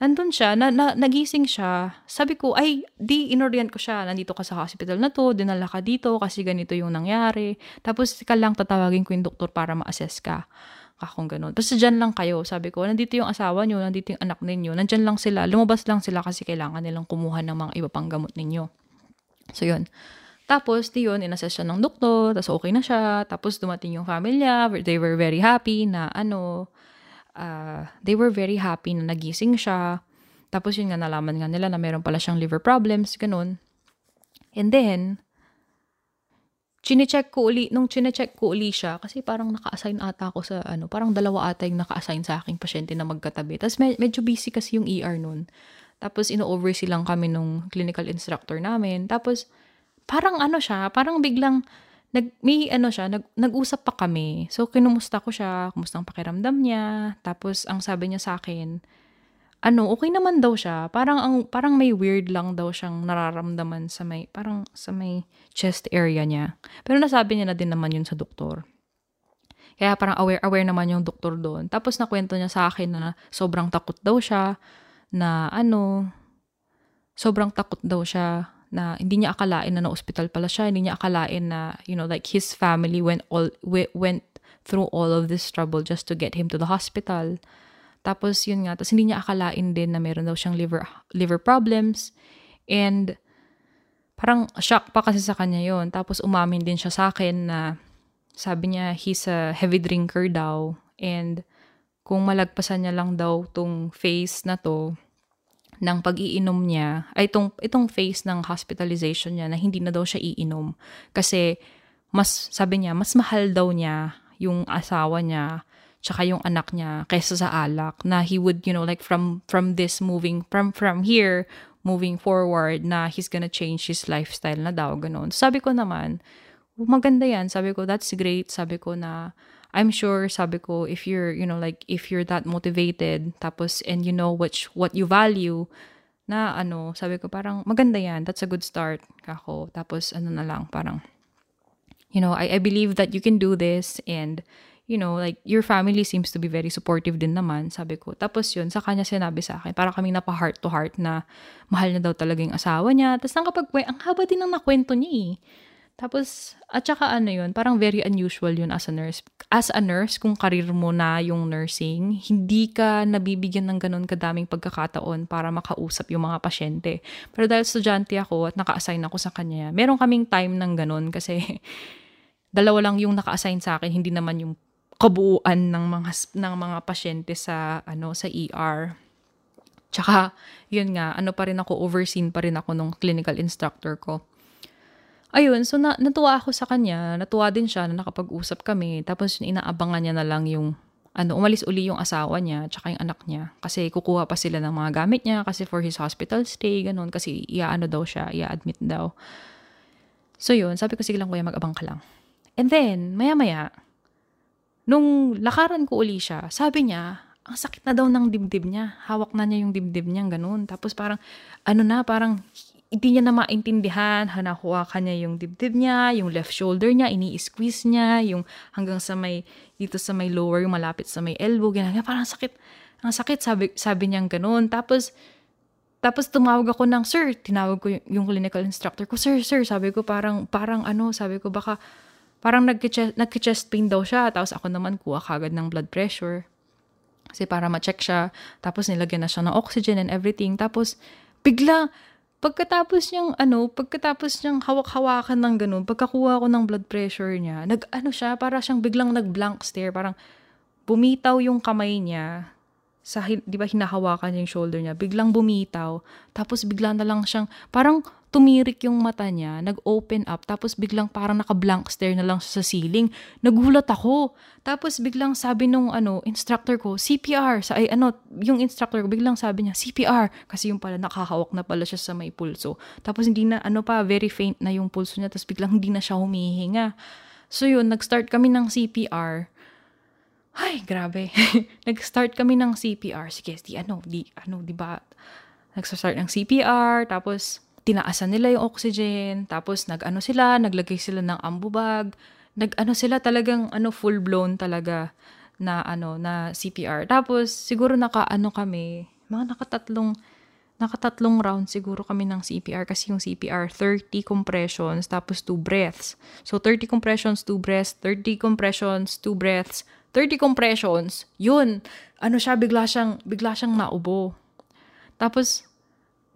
nandun siya, na, na, nagising siya. Sabi ko, ay, di, inorient ko siya. Nandito ka sa hospital na to, dinala ka dito kasi ganito yung nangyari. Tapos, ka lang tatawagin ko yung doktor para ma-assess ka akong ganun. Basta dyan lang kayo. Sabi ko, nandito yung asawa nyo, nandito yung anak ninyo, nandyan lang sila. Lumabas lang sila kasi kailangan nilang kumuha ng mga iba pang gamot ninyo. So, yun. Tapos, di yun, inassess siya ng doktor, tapos okay na siya. Tapos, dumating yung familya. They were very happy na, ano, uh, they were very happy na nagising siya. Tapos, yun nga, nalaman nga nila na meron pala siyang liver problems, ganun. And then, chinecheck ko uli, nung chinecheck ko uli siya, kasi parang naka-assign ata ako sa, ano, parang dalawa ata yung naka-assign sa aking pasyente na magkatabi. Tapos med- medyo busy kasi yung ER nun. Tapos ino-oversee lang kami nung clinical instructor namin. Tapos parang ano siya, parang biglang nag may ano siya, nag, nag-usap pa kami. So kinumusta ko siya, kumusta ang pakiramdam niya. Tapos ang sabi niya sa akin, ano, okay naman daw siya. Parang ang parang may weird lang daw siyang nararamdaman sa may parang sa may chest area niya. Pero nasabi niya na din naman yun sa doktor. Kaya parang aware aware naman yung doktor doon. Tapos nakwento niya sa akin na sobrang takot daw siya na ano sobrang takot daw siya na hindi niya akalain na na-hospital pala siya, hindi niya akalain na you know like his family went all went through all of this trouble just to get him to the hospital. Tapos yun nga, tapos hindi niya akalain din na meron daw siyang liver liver problems and parang shock pa kasi sa kanya yon. Tapos umamin din siya sa akin na sabi niya he's a heavy drinker daw and kung malagpasan niya lang daw tong phase na to ng pag-iinom niya, ay itong, itong phase ng hospitalization niya na hindi na daw siya iinom. Kasi mas, sabi niya, mas mahal daw niya yung asawa niya tsaka yung anak niya kaysa sa alak na he would you know like from from this moving from from here moving forward na he's gonna change his lifestyle na daw ganun. Sabi ko naman maganda yan. Sabi ko that's great. Sabi ko na I'm sure sabi ko if you're you know like if you're that motivated tapos and you know which what you value na ano sabi ko parang maganda yan. That's a good start kako tapos ano na lang parang you know I I believe that you can do this and you know, like, your family seems to be very supportive din naman, sabi ko. Tapos yun, sa kanya sinabi sa akin, para kaming napa heart to heart na mahal na daw talaga yung asawa niya. Tapos nakapag ang haba din ng nakwento niya eh. Tapos, at saka ano yun, parang very unusual yun as a nurse. As a nurse, kung karir mo na yung nursing, hindi ka nabibigyan ng ganun kadaming pagkakataon para makausap yung mga pasyente. Pero dahil estudyante ako at naka-assign ako sa kanya, meron kaming time ng ganun kasi *laughs* dalawa lang yung naka-assign sa akin, hindi naman yung kabuuan ng mga ng mga pasyente sa ano sa ER. Tsaka, yun nga, ano pa rin ako, overseen pa rin ako nung clinical instructor ko. Ayun, so na, natuwa ako sa kanya, natuwa din siya na nakapag-usap kami, tapos inaabangan niya na lang yung, ano, umalis uli yung asawa niya, tsaka yung anak niya, kasi kukuha pa sila ng mga gamit niya, kasi for his hospital stay, ganun, kasi iaano daw siya, ia-admit daw. So yun, sabi ko sige lang kuya, mag-abang ka lang. And then, maya-maya, Nung lakaran ko uli siya, sabi niya, ang sakit na daw ng dibdib niya. Hawak na niya yung dibdib niya, ganun. Tapos parang, ano na, parang hindi niya na maintindihan, hanakuha ka niya yung dibdib niya, yung left shoulder niya, ini-squeeze niya, yung hanggang sa may, dito sa may lower, yung malapit sa may elbow, ganyan, parang sakit, ang sakit, sabi, sabi niya ganun. Tapos, tapos tumawag ako ng, sir, tinawag ko yung, yung clinical instructor ko, sir, sir, sabi ko parang, parang ano, sabi ko baka, Parang nag-chest, nag-chest pain daw siya. Tapos ako naman kuha kagad ng blood pressure. Kasi para ma-check siya. Tapos nilagyan na siya ng oxygen and everything. Tapos bigla, pagkatapos niyang ano, pagkatapos niyang hawak-hawakan ng ganun, pagkakuha ko ng blood pressure niya, nag-ano siya, para siyang biglang nag-blank stare. Parang bumitaw yung kamay niya sa, di ba, hinahawakan niya yung shoulder niya, biglang bumitaw, tapos bigla na lang siyang, parang tumirik yung mata niya, nag-open up, tapos biglang parang naka-blank stare na lang sa ceiling. Nagulat ako. Tapos biglang sabi nung ano, instructor ko, CPR. Sa, ay ano, yung instructor ko, biglang sabi niya, CPR. Kasi yung pala, nakahawak na pala siya sa may pulso. Tapos hindi na, ano pa, very faint na yung pulso niya, tapos biglang hindi na siya humihinga. So yun, nag-start kami ng CPR. Ay, grabe. *laughs* nag-start kami ng CPR. Sige, di ano, di, ano, di ba? Nag-start ng CPR, tapos tinaasan nila yung oxygen, tapos nag-ano sila, naglagay sila ng ambubag, nag-ano sila talagang ano full blown talaga na ano na CPR. Tapos siguro naka-ano kami, mga nakatatlong nakatatlong round siguro kami ng CPR kasi yung CPR 30 compressions tapos 2 breaths. So 30 compressions, 2 breaths, 30 compressions, 2 breaths, 30 compressions. Yun. Ano siya bigla siyang bigla siyang naubo. Tapos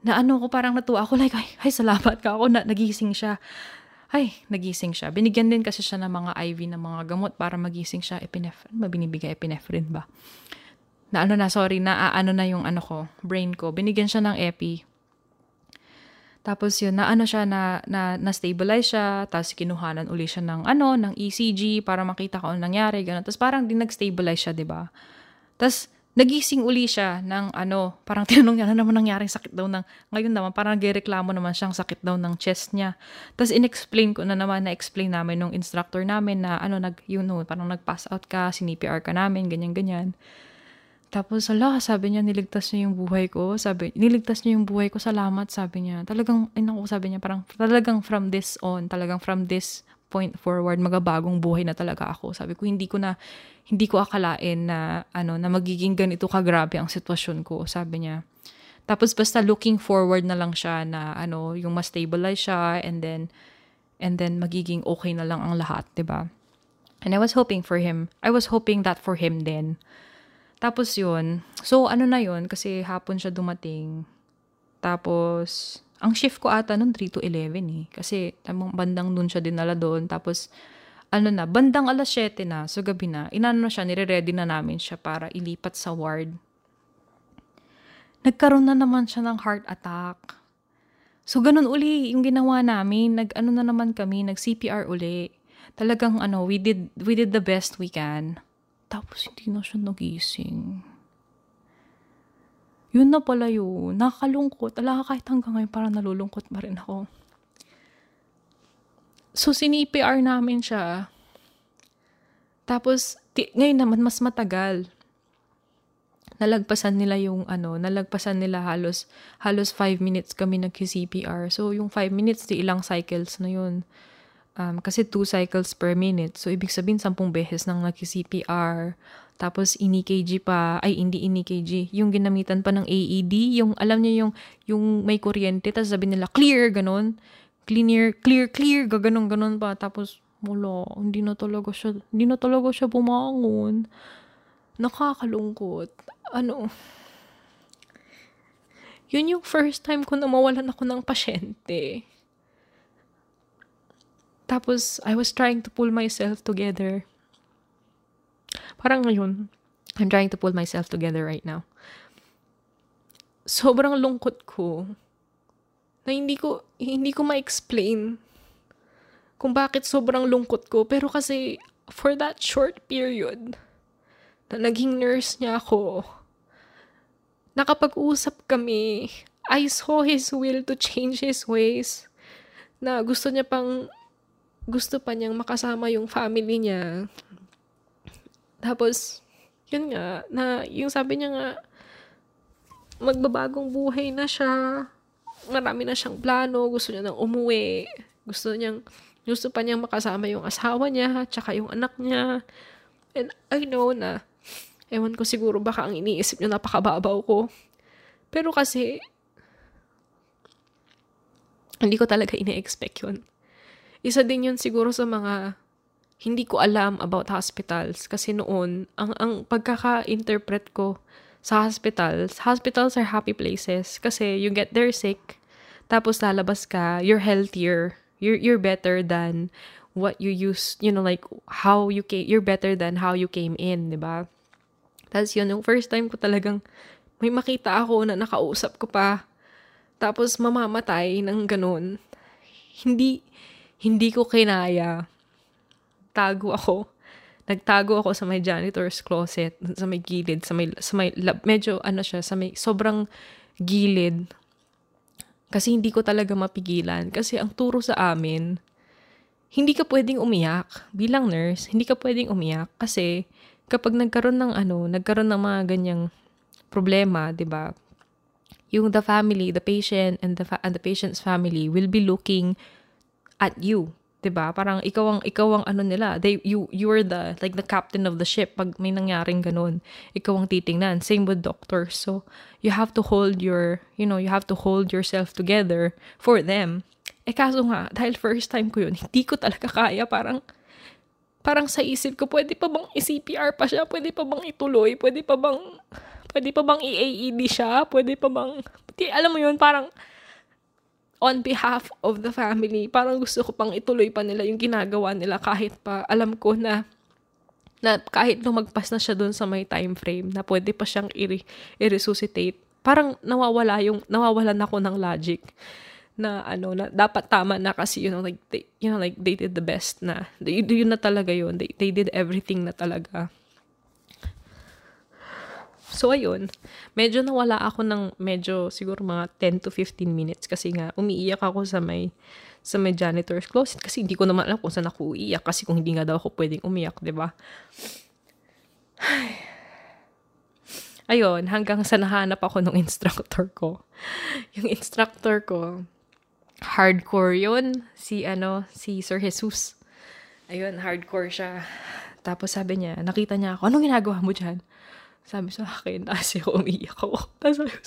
na ano ko parang natuwa ako like ay, ay salamat ka ako na nagising siya ay nagising siya binigyan din kasi siya ng mga IV ng mga gamot para magising siya epinephrine ba binibigay epinephrine ba na ano na sorry na ano na yung ano ko brain ko binigyan siya ng epi tapos yun, na ano siya, na, na, na-stabilize siya, tapos kinuhanan uli siya ng ano, ng ECG para makita ko anong nangyari, gano'n. Tapos parang din nag-stabilize siya, di ba? Tapos nagising uli siya ng ano, parang *laughs* tinanong niya, ano naman nangyaring sakit daw ng, ngayon naman, parang nagreklamo naman siyang sakit daw ng chest niya. Tapos inexplain ko na naman, na-explain namin nung instructor namin na, ano, nag, you know, parang nag-pass out ka, sinipr ka namin, ganyan-ganyan. Tapos, ala, sabi niya, niligtas niya yung buhay ko. Sabi, niligtas niya yung buhay ko, salamat, sabi niya. Talagang, ay naku, sabi niya, parang, talagang from this on, talagang from this point forward, magabagong buhay na talaga ako. Sabi ko, hindi ko na, hindi ko akalain na, ano, na magiging ganito kagrabe ang sitwasyon ko, sabi niya. Tapos, basta looking forward na lang siya na, ano, yung mas stabilize siya, and then, and then magiging okay na lang ang lahat, 'di ba? And I was hoping for him. I was hoping that for him then. Tapos yun, so ano na yun, kasi hapon siya dumating. Tapos, ang shift ko ata nun 3 to 11 eh. Kasi tamang bandang dun siya dinala doon. Tapos, ano na, bandang alas 7 na, so gabi na, inano na siya, nire-ready na namin siya para ilipat sa ward. Nagkaroon na naman siya ng heart attack. So, ganun uli yung ginawa namin. Nag-ano na naman kami, nag-CPR uli. Talagang ano, we did, we did the best we can. Tapos hindi na siya nagising. Yun na pala yun. Nakakalungkot. Ala, kahit hanggang ngayon parang nalulungkot pa rin ako. So, sinipr namin siya. Tapos, ti- ngayon naman, mas matagal. Nalagpasan nila yung ano, nalagpasan nila halos, halos 5 minutes kami nag-CPR. So, yung 5 minutes, di ilang cycles na yun. Um, kasi 2 cycles per minute. So, ibig sabihin, 10 beses nang nag-CPR. Tapos, ini-KG pa. Ay, hindi ini-KG. Yung ginamitan pa ng AED. Yung, alam niyo yung, yung may kuryente. Tapos sabi nila, clear, ganun. Clear, clear, clear. Gaganon, ganon pa. Tapos, wala. Hindi na talaga siya, hindi na talaga siya bumangon. Nakakalungkot. Ano, yun yung first time ko na mawalan ako ng pasyente. Tapos, I was trying to pull myself together. Parang ngayon, I'm trying to pull myself together right now. Sobrang lungkot ko na hindi ko, hindi ko ma-explain kung bakit sobrang lungkot ko. Pero kasi, for that short period, na naging nurse niya ako, nakapag-usap kami, I saw his will to change his ways, na gusto niya pang gusto pa niyang makasama yung family niya. Tapos, yun nga, na yung sabi niya nga, magbabagong buhay na siya, marami na siyang plano, gusto niya nang umuwi, gusto niyang, gusto pa niyang makasama yung asawa niya, tsaka yung anak niya. And I know na, ewan ko siguro baka ang iniisip niya napakababaw ko. Pero kasi, hindi ko talaga ine-expect yun. Isa din yun siguro sa mga hindi ko alam about hospitals kasi noon ang ang pagkaka-interpret ko sa hospitals, hospitals are happy places kasi you get there sick tapos lalabas ka, you're healthier, you're you're better than what you used, you know, like how you came, you're better than how you came in, 'di ba? Tapos yun, yung first time ko talagang may makita ako na nakausap ko pa tapos mamamatay ng ganun. Hindi hindi ko kinaya. Tago ako. Nagtago ako sa may janitor's closet, sa may gilid, sa may, sa may, medyo ano siya, sa may sobrang gilid. Kasi hindi ko talaga mapigilan. Kasi ang turo sa amin, hindi ka pwedeng umiyak. Bilang nurse, hindi ka pwedeng umiyak. Kasi kapag nagkaroon ng ano, nagkaroon ng mga ganyang problema, 'di ba? Yung the family, the patient and the fa- and the patient's family will be looking at you. 'di ba? Parang ikaw ang ikaw ang ano nila. They you you are the like the captain of the ship pag may nangyaring ganun. Ikaw ang titingnan. Same with doctors. So you have to hold your, you know, you have to hold yourself together for them. Eh kaso nga, dahil first time ko yun, hindi ko talaga kaya. Parang, parang sa isip ko, pwede pa bang i-CPR pa siya? Pwede pa bang ituloy? Pwede pa bang, pwede pa bang i-AED siya? Pwede pa bang, di, alam mo yun, parang, on behalf of the family, parang gusto ko pang ituloy pa nila yung ginagawa nila kahit pa alam ko na na kahit lumagpas na siya doon sa may time frame na pwede pa siyang i-resuscitate. Parang nawawala yung nawawalan ako ng logic na ano na dapat tama na kasi you know like they, you know like they did the best na they, yun na talaga yun they, they did everything na talaga So, ayun. Medyo nawala ako ng medyo siguro mga 10 to 15 minutes kasi nga umiiyak ako sa may sa may janitor's closet kasi hindi ko naman alam kung saan ako uiyak kasi kung hindi nga daw ako pwedeng umiyak, di ba? *sighs* ayun, hanggang sa nahanap ako ng instructor ko. *laughs* Yung instructor ko, hardcore yun. Si, ano, si Sir Jesus. Ayun, hardcore siya. Tapos sabi niya, nakita niya ako, anong ginagawa mo dyan? Sabi sa akin, *laughs* kasi umiiyak ako. *laughs* Tapos sabi ko,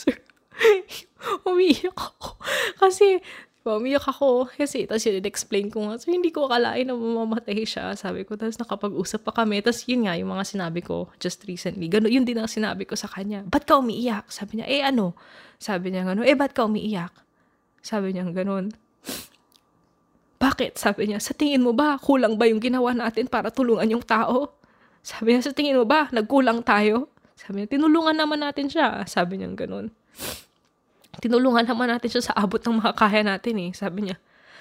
*laughs* umiiyak ako. Kasi, umiiyak ako. Kasi, tapos yun, explain ko nga. So, hindi ko akalain na mamamatay siya. Sabi ko, tapos nakapag-usap pa kami. Tapos, yun nga, yung mga sinabi ko just recently. Gano, yun din ang sinabi ko sa kanya. Ba't ka umiiyak? Sabi niya, eh ano? Sabi niya gano'n, eh ba't ka umiiyak? Sabi niya gano'n. Bakit? Sabi niya, sa tingin mo ba, kulang ba yung ginawa natin para tulungan yung tao? Sabi niya, sa tingin mo ba, nagkulang tayo? Sabi niya, tinulungan naman natin siya. Sabi niya ganun. Tinulungan naman natin siya sa abot ng mga kaya natin eh. Sabi niya.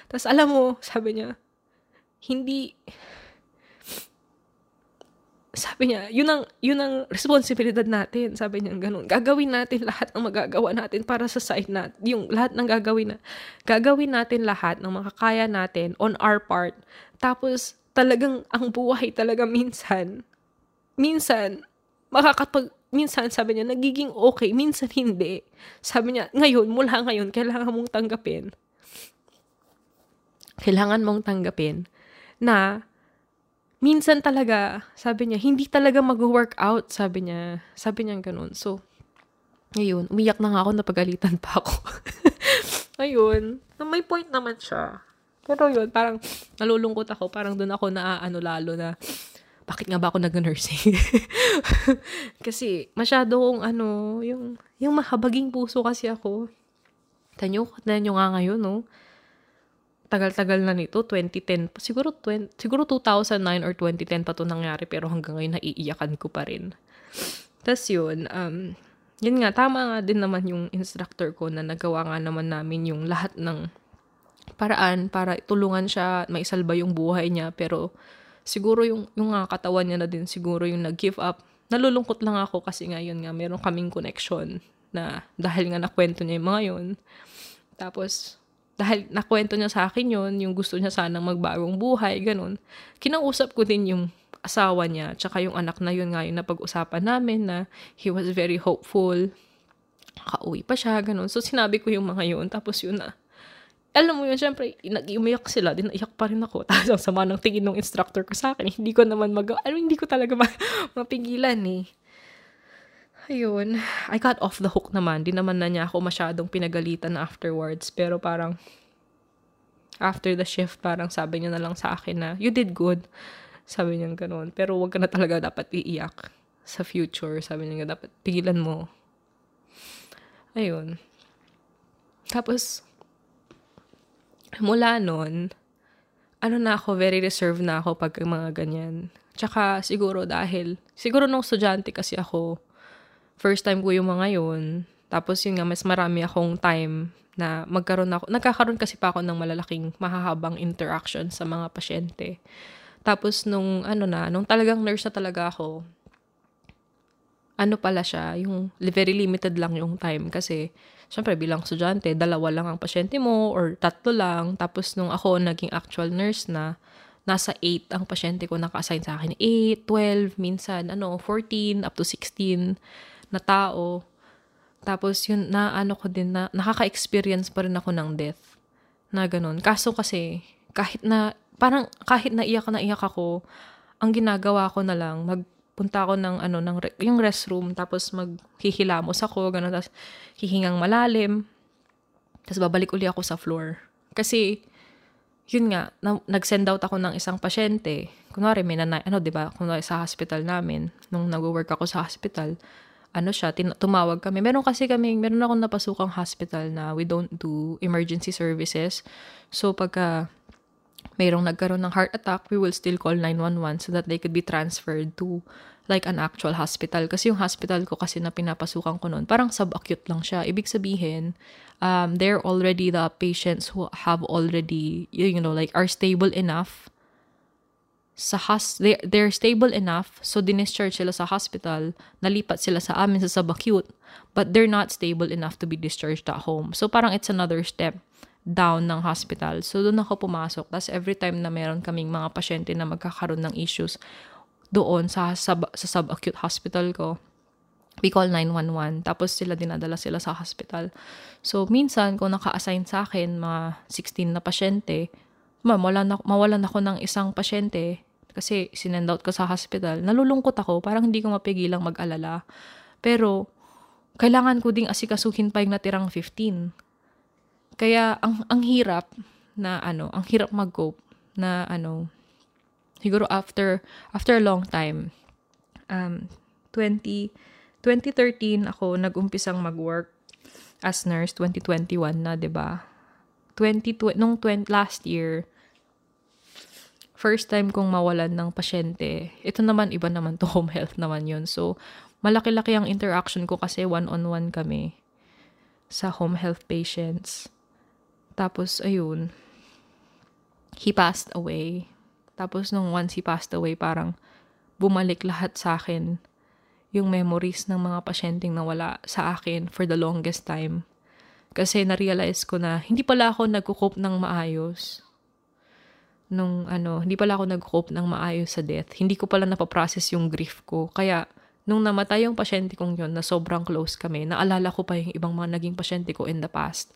Tapos alam mo, sabi niya, hindi, sabi niya, yun ang, yun ang responsibilidad natin. Sabi niya ganun. Gagawin natin lahat ng magagawa natin para sa side natin. Yung lahat ng gagawin na, gagawin natin lahat ng makakaya natin on our part. Tapos, talagang ang buhay talaga minsan, minsan, makakapag, minsan sabi niya, nagiging okay, minsan hindi. Sabi niya, ngayon, mula ngayon, kailangan mong tanggapin. Kailangan mong tanggapin na minsan talaga, sabi niya, hindi talaga mag-work out, sabi niya. Sabi niya ganun. So, ayun, umiyak na nga ako, napagalitan pa ako. *laughs* ayun, na may point naman siya. Pero yun, parang nalulungkot ako, parang doon ako na ano lalo na, bakit nga ba ako nag-nursing? *laughs* kasi masyado kong ano, yung, yung mahabaging puso kasi ako. Tanyo, tanyo nga ngayon, no? tagal-tagal na nito, 2010, siguro, 20, siguro 2009 or 2010 pa to nangyari, pero hanggang ngayon naiiyakan ko pa rin. Tapos yun, um, yun nga, tama nga din naman yung instructor ko na nagawa nga naman namin yung lahat ng paraan para tulungan siya, maisalba yung buhay niya, pero siguro yung, yung nga katawan niya na din siguro yung nag-give up. Nalulungkot lang ako kasi nga yun nga, meron kaming connection na dahil nga nakwento niya yung mga yun. Tapos, dahil nakwento niya sa akin yon yung gusto niya sanang magbagong buhay, ganun. Kinausap ko din yung asawa niya, tsaka yung anak na yun nga yung napag-usapan namin na he was very hopeful. Kauwi pa siya, ganun. So, sinabi ko yung mga yun, tapos yun na. Alam mo yun, syempre, nag-iumiyak sila, din naiyak pa rin ako. *laughs* Tapos ang sama ng tingin ng instructor ko sa akin, hindi ko naman mag- alam, hindi ko talaga ma- *laughs* mapigilan eh. Ayun, I got off the hook naman. Di naman na niya ako masyadong pinagalitan afterwards. Pero parang, after the shift, parang sabi niya na lang sa akin na, you did good. Sabi niya ganun. Pero wag ka na talaga dapat iiyak sa future. Sabi niya dapat pigilan mo. Ayun. Tapos, mula nun, ano na ako, very reserved na ako pag mga ganyan. Tsaka siguro dahil, siguro nung estudyante kasi ako, first time ko yung mga yun. Tapos yun nga, mas marami akong time na magkaroon ako, nagkakaroon kasi pa ako ng malalaking, mahahabang interaction sa mga pasyente. Tapos nung ano na, nung talagang nurse na talaga ako, ano pala siya, yung very limited lang yung time kasi syempre bilang estudyante, dalawa lang ang pasyente mo or tatlo lang. Tapos nung ako naging actual nurse na, nasa 8 ang pasyente ko naka-assign sa akin. 8, 12, minsan ano, 14, up to 16 na tao. Tapos yun, na ano ko din na, nakaka-experience pa rin ako ng death. Na ganun. Kaso kasi, kahit na, parang kahit na iyak na iyak ako, ang ginagawa ko na lang, magpunta ako ng ano, ng, yung restroom, tapos maghihilamos ako, ganun, tapos hihingang malalim, tapos babalik uli ako sa floor. Kasi, yun nga, na, nag-send out ako ng isang pasyente. Kunwari, may nanay, ano, di ba? Kunwari sa hospital namin, nung nag-work ako sa hospital, ano siya, tin- tumawag kami. Meron kasi kami, meron akong napasukang hospital na we don't do emergency services. So, pagka mayroong nagkaroon ng heart attack, we will still call 911 so that they could be transferred to like an actual hospital. Kasi yung hospital ko kasi na pinapasukan ko noon, parang subacute lang siya. Ibig sabihin, um, they're already the patients who have already, you know, like are stable enough sa has they, they're stable enough so dinischarge sila sa hospital nalipat sila sa amin sa subacute but they're not stable enough to be discharged at home so parang it's another step down ng hospital so doon ako pumasok tapos every time na meron kaming mga pasyente na magkakaroon ng issues doon sa sub, sa subacute hospital ko we call 911. Tapos sila dinadala sila sa hospital. So, minsan, kung naka-assign sa akin mga 16 na pasyente, mawalan, na, mawalan ako ng isang pasyente kasi sinend out ko sa hospital, nalulungkot ako, parang hindi ko mapigilang mag-alala. Pero, kailangan ko ding asikasuhin pa yung natirang 15. Kaya, ang, ang hirap na ano, ang hirap mag-cope na ano, siguro after, after a long time, um, 20, 2013 ako nag-umpisang mag-work as nurse 2021 na, 'di ba? 20 nung 20, last year first time kong mawalan ng pasyente. Ito naman iba naman to *laughs* home health naman 'yon. So malaki-laki ang interaction ko kasi one-on-one kami sa home health patients. Tapos ayun, he passed away. Tapos nung once he passed away, parang bumalik lahat sa akin yung memories ng mga pasyenteng nawala sa akin for the longest time. Kasi na-realize ko na hindi pala ako nagko-cope ng maayos. Nung ano, hindi pala ako nag-cope ng maayos sa death. Hindi ko pala napaprocess yung grief ko. Kaya, nung namatay yung pasyente kong yun, na sobrang close kami, naalala ko pa yung ibang mga naging pasyente ko in the past.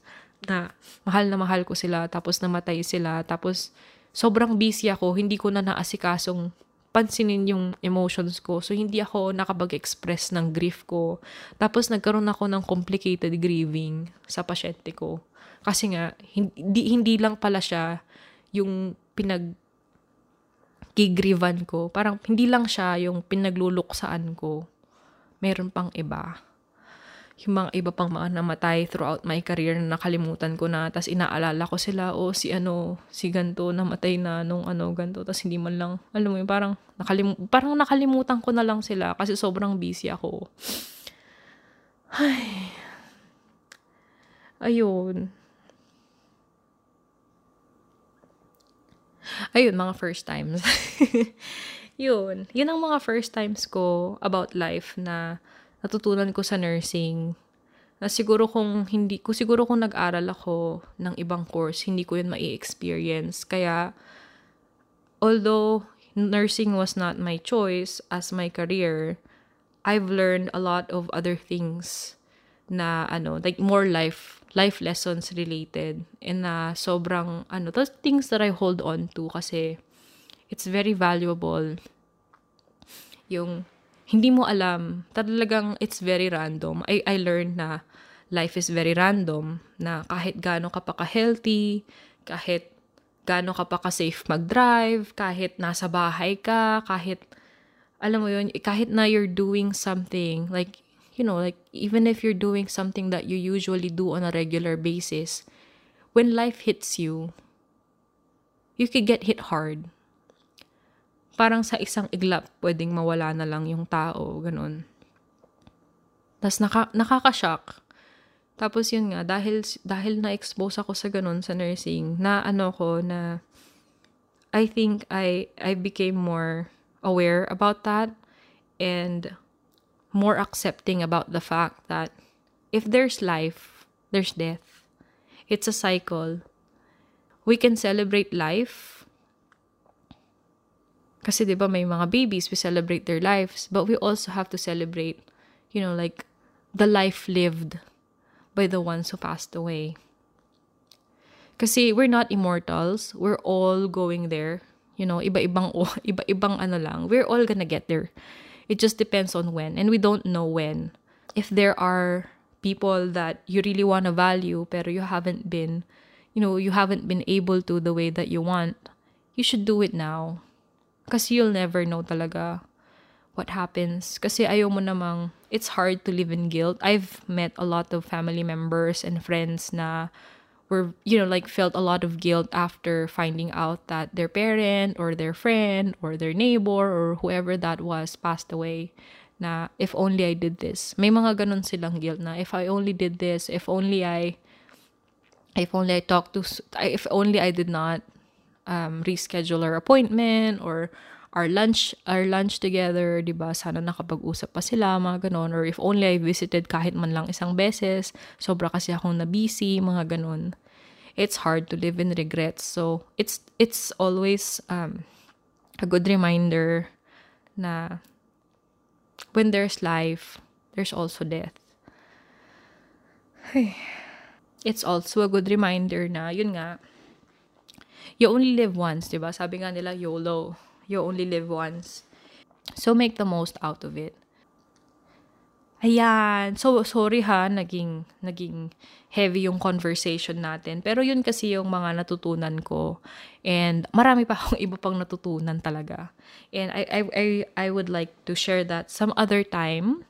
Na mahal na mahal ko sila, tapos namatay sila, tapos sobrang busy ako, hindi ko na naasikasong pansinin yung emotions ko. So, hindi ako nakapag-express ng grief ko. Tapos, nagkaroon ako ng complicated grieving sa pasyente ko. Kasi nga, hindi, hindi lang pala siya yung pinag gigrivan ko. Parang hindi lang siya yung pinagluluksaan ko. Meron pang iba yung mga iba pang mga namatay throughout my career na nakalimutan ko na tapos inaalala ko sila o oh, si ano si ganto namatay na nung ano ganto. Tapos hindi man lang alam mo yun parang nakalim parang nakalimutan ko na lang sila kasi sobrang busy ako. Ay. Ayun. Ayun mga first times. *laughs* Yun. Yun ang mga first times ko about life na natutunan ko sa nursing. Na siguro kung hindi ko siguro kung nag-aral ako ng ibang course hindi ko yun mai-experience kaya although nursing was not my choice as my career I've learned a lot of other things na ano like more life life lessons related. And na sobrang ano those things that I hold on to kasi it's very valuable. Yung hindi mo alam, talagang it's very random. I, I learned na life is very random, na kahit gaano ka pa ka-healthy, kahit gaano ka pa ka-safe mag-drive, kahit nasa bahay ka, kahit, alam mo yun, kahit na you're doing something, like, you know, like, even if you're doing something that you usually do on a regular basis, when life hits you, you could get hit hard parang sa isang iglap, pwedeng mawala na lang yung tao, ganun. Tapos naka, nakaka-shock. Tapos yun nga, dahil, dahil na-expose ako sa ganun sa nursing, na ano ko, na I think I, I became more aware about that and more accepting about the fact that if there's life, there's death. It's a cycle. We can celebrate life kasi 'di ba may mga babies, we celebrate their lives, but we also have to celebrate, you know, like the life lived by the ones who passed away. Kasi we're not immortals, we're all going there. You know, iba-ibang *laughs* iba-ibang ano lang. We're all gonna get there. It just depends on when, and we don't know when. If there are people that you really want to value pero you haven't been, you know, you haven't been able to the way that you want, you should do it now kasi you'll never know talaga what happens. Kasi ayaw mo namang, it's hard to live in guilt. I've met a lot of family members and friends na were, you know, like felt a lot of guilt after finding out that their parent or their friend or their neighbor or whoever that was passed away na if only I did this. May mga ganun silang guilt na if I only did this, if only I if only I talked to if only I did not um, reschedule our appointment or our lunch our lunch together, 'di ba? Sana nakapag-usap pa sila, mga ganon or if only I visited kahit man lang isang beses, sobra kasi akong na busy, mga ganon. It's hard to live in regrets. So, it's it's always um a good reminder na when there's life, there's also death. It's also a good reminder na, yun nga, you only live once, di ba? Sabi nga nila, YOLO. You only live once. So, make the most out of it. Ayan. So, sorry ha, naging, naging heavy yung conversation natin. Pero yun kasi yung mga natutunan ko. And marami pa akong *laughs* iba pang natutunan talaga. And I, I, I, I would like to share that some other time.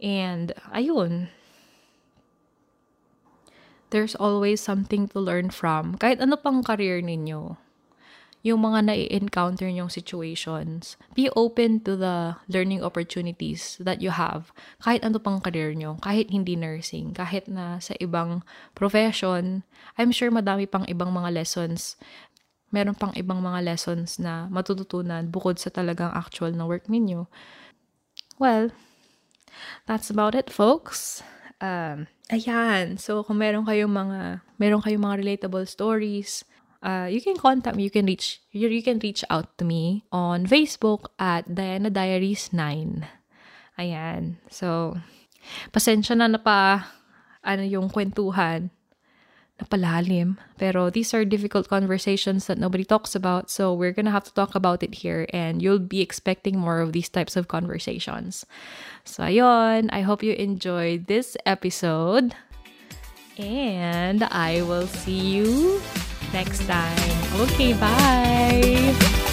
And, ayun. There's always something to learn from. Kahit ano pang career ninyo yung mga na-encounter nyong situations, be open to the learning opportunities that you have. Kahit ano pang career nyo, kahit hindi nursing, kahit na sa ibang profession, I'm sure madami pang ibang mga lessons. Meron pang ibang mga lessons na matututunan bukod sa talagang actual na work ninyo. Well, that's about it, folks. Um, ayan. So, kung meron kayong mga, meron kayong mga relatable stories, uh, you can contact me. You can reach you, you can reach out to me on Facebook at Diana Diaries 9. Ayan. So, pasensya na na pa ano yung kwentuhan na palalim. Pero these are difficult conversations that nobody talks about. So we're gonna have to talk about it here and you'll be expecting more of these types of conversations. So ayun, I hope you enjoyed this episode. And I will see you next time. Okay, bye.